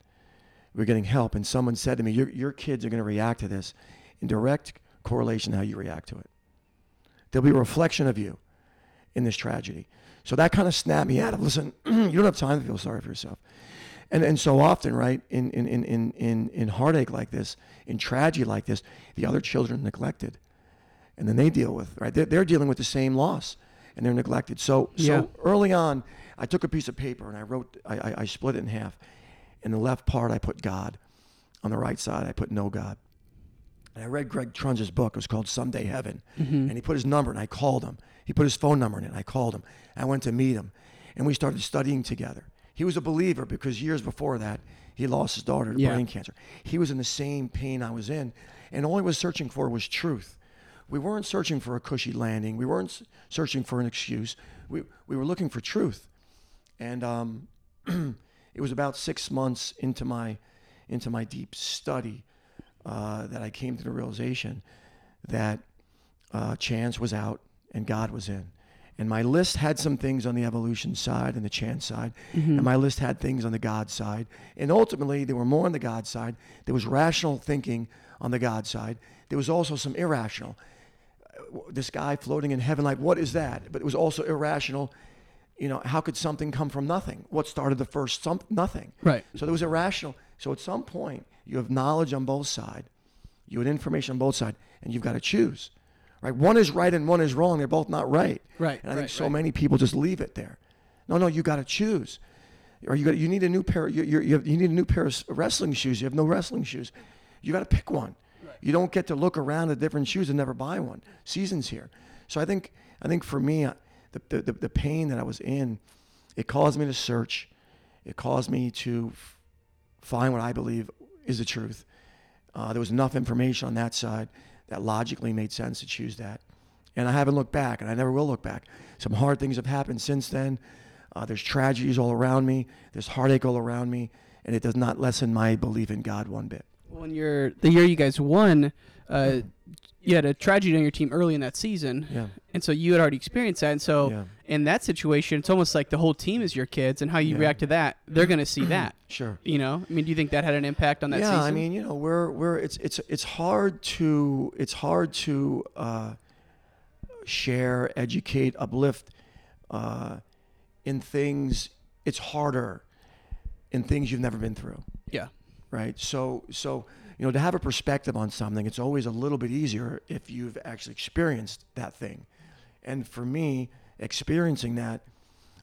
We were getting help, and someone said to me, "Your your kids are going to react to this in direct correlation to how you react to it. There'll be a reflection of you in this tragedy." So that kind of snapped me out of listen. you don't have time to feel sorry for yourself. And and so often, right, in in in in in, heartache like this, in tragedy like this, the other children are neglected, and then they deal with right. They're, they're dealing with the same loss, and they're neglected. So Yeah. so early on, I took a piece of paper and I wrote. I, I, I split it in half. In the left part, I put God. On the right side, I put no God. And I read Greg Trunz's book. It was called Someday Heaven. Mm-hmm. And he put his number, and I called him. He put his phone number in it, and I called him. I went to meet him, and we started studying together. He was a believer because years before that, he lost his daughter to Yeah. brain cancer. He was in the same pain I was in, and all he was searching for was truth. We weren't searching for a cushy landing. We weren't searching for an excuse. We, we were looking for truth. And um, it was about six months into my into my deep study uh, that I came to the realization that uh, chance was out and God was in. And my list had some things on the evolution side and the chance side, Mhm. and my list had things on the God side. And ultimately, there were more on the God side. There was rational thinking on the God side. There was also some irrational. Uh, This guy floating in heaven, like, what is that? But it was also irrational. You know, how could something come from nothing? What started the first some, nothing? Right. So there was irrational. So at some point, you have knowledge on both sides, you have information on both sides, and you've got to choose. Right? One is right and one is wrong. They're both not right. Right, And I think so right. many people just leave it there. No, no, you got to choose. Or you got you need a new pair. You, you, you, have, you need a new pair of wrestling shoes. You have no wrestling shoes. You got to pick one. Right. You don't get to look around at different shoes and never buy one. Seasons here. So I think I think for me, uh, the, the, the, pain that I was in, it caused me to search. It caused me to f- find what I believe is the truth. Uh, there was enough information on that side that logically made sense to choose that. And I haven't looked back, and I never will look back. Some hard things have happened since then. Uh, there's tragedies all around me. There's heartache all around me, and it does not lessen my belief in God one bit. When you're the year you guys won, uh, you had a tragedy on your team early in that season. Yeah. And so you had already experienced that. And so Yeah. in that situation, it's almost like the whole team is your kids, and how you Yeah. react to that, they're going to see that. Sure. You know, I mean, do you think that had an impact on that yeah, season? I mean, you know, we're we're it's it's it's hard to it's hard to uh, share, educate, uplift uh, in things. It's harder in things you've never been through. Yeah. Right. So so you know to have a perspective on something, it's always a little bit easier if you've actually experienced that thing. And for me, experiencing that,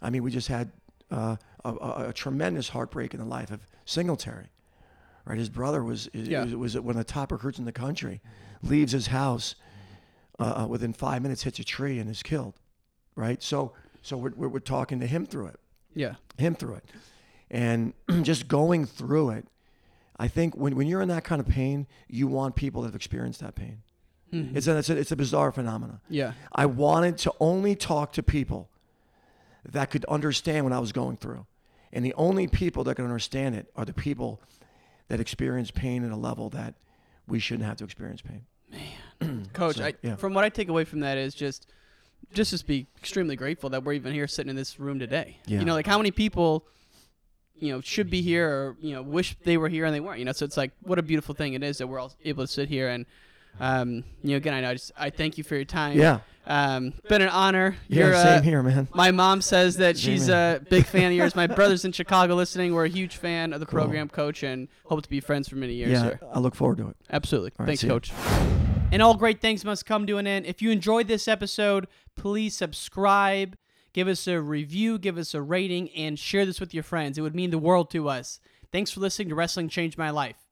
I mean, we just had uh, a, a, a tremendous heartbreak in the life of Singletary. Right, his brother was Yeah. was, was one of the top recruits in the country. Leaves his house uh, uh, within five minutes, hits a tree and is killed. Right, so so we're, we're, we're talking to him through it Yeah. him through it. And just going through it, I think when, when you're in that kind of pain, you want people that have experienced that pain. Mhm. It's, a, it's, a, it's a bizarre phenomenon. Yeah. I wanted to only talk to people that could understand what I was going through. And the only people that can understand it are the people that experience pain at a level that we shouldn't have to experience pain. Man. Coach, So, I, yeah. from what I take away from that is just, just just be extremely grateful that we're even here sitting in this room today. Yeah. You know, like how many people, you know, should be here or you know wish they were here and they weren't. You know, so it's like what a beautiful thing it is that we're all able to sit here and, um, you know, again, I know I just I thank you for your time. Yeah. Um, been an honor. Yeah, You're, same uh, here, man. My mom says that she's here. a big fan of yours. My brother's in Chicago listening. We're a huge fan of the Cool. program, Coach, and hope to be friends for many years Yeah, here. I look forward to it. Absolutely. All right, Thanks, ya. Coach. And all great things must come to an end. If you enjoyed this episode, please subscribe, give us a review, give us a rating, and share this with your friends. It would mean the world to us. Thanks for listening to Wrestling Changed My Life.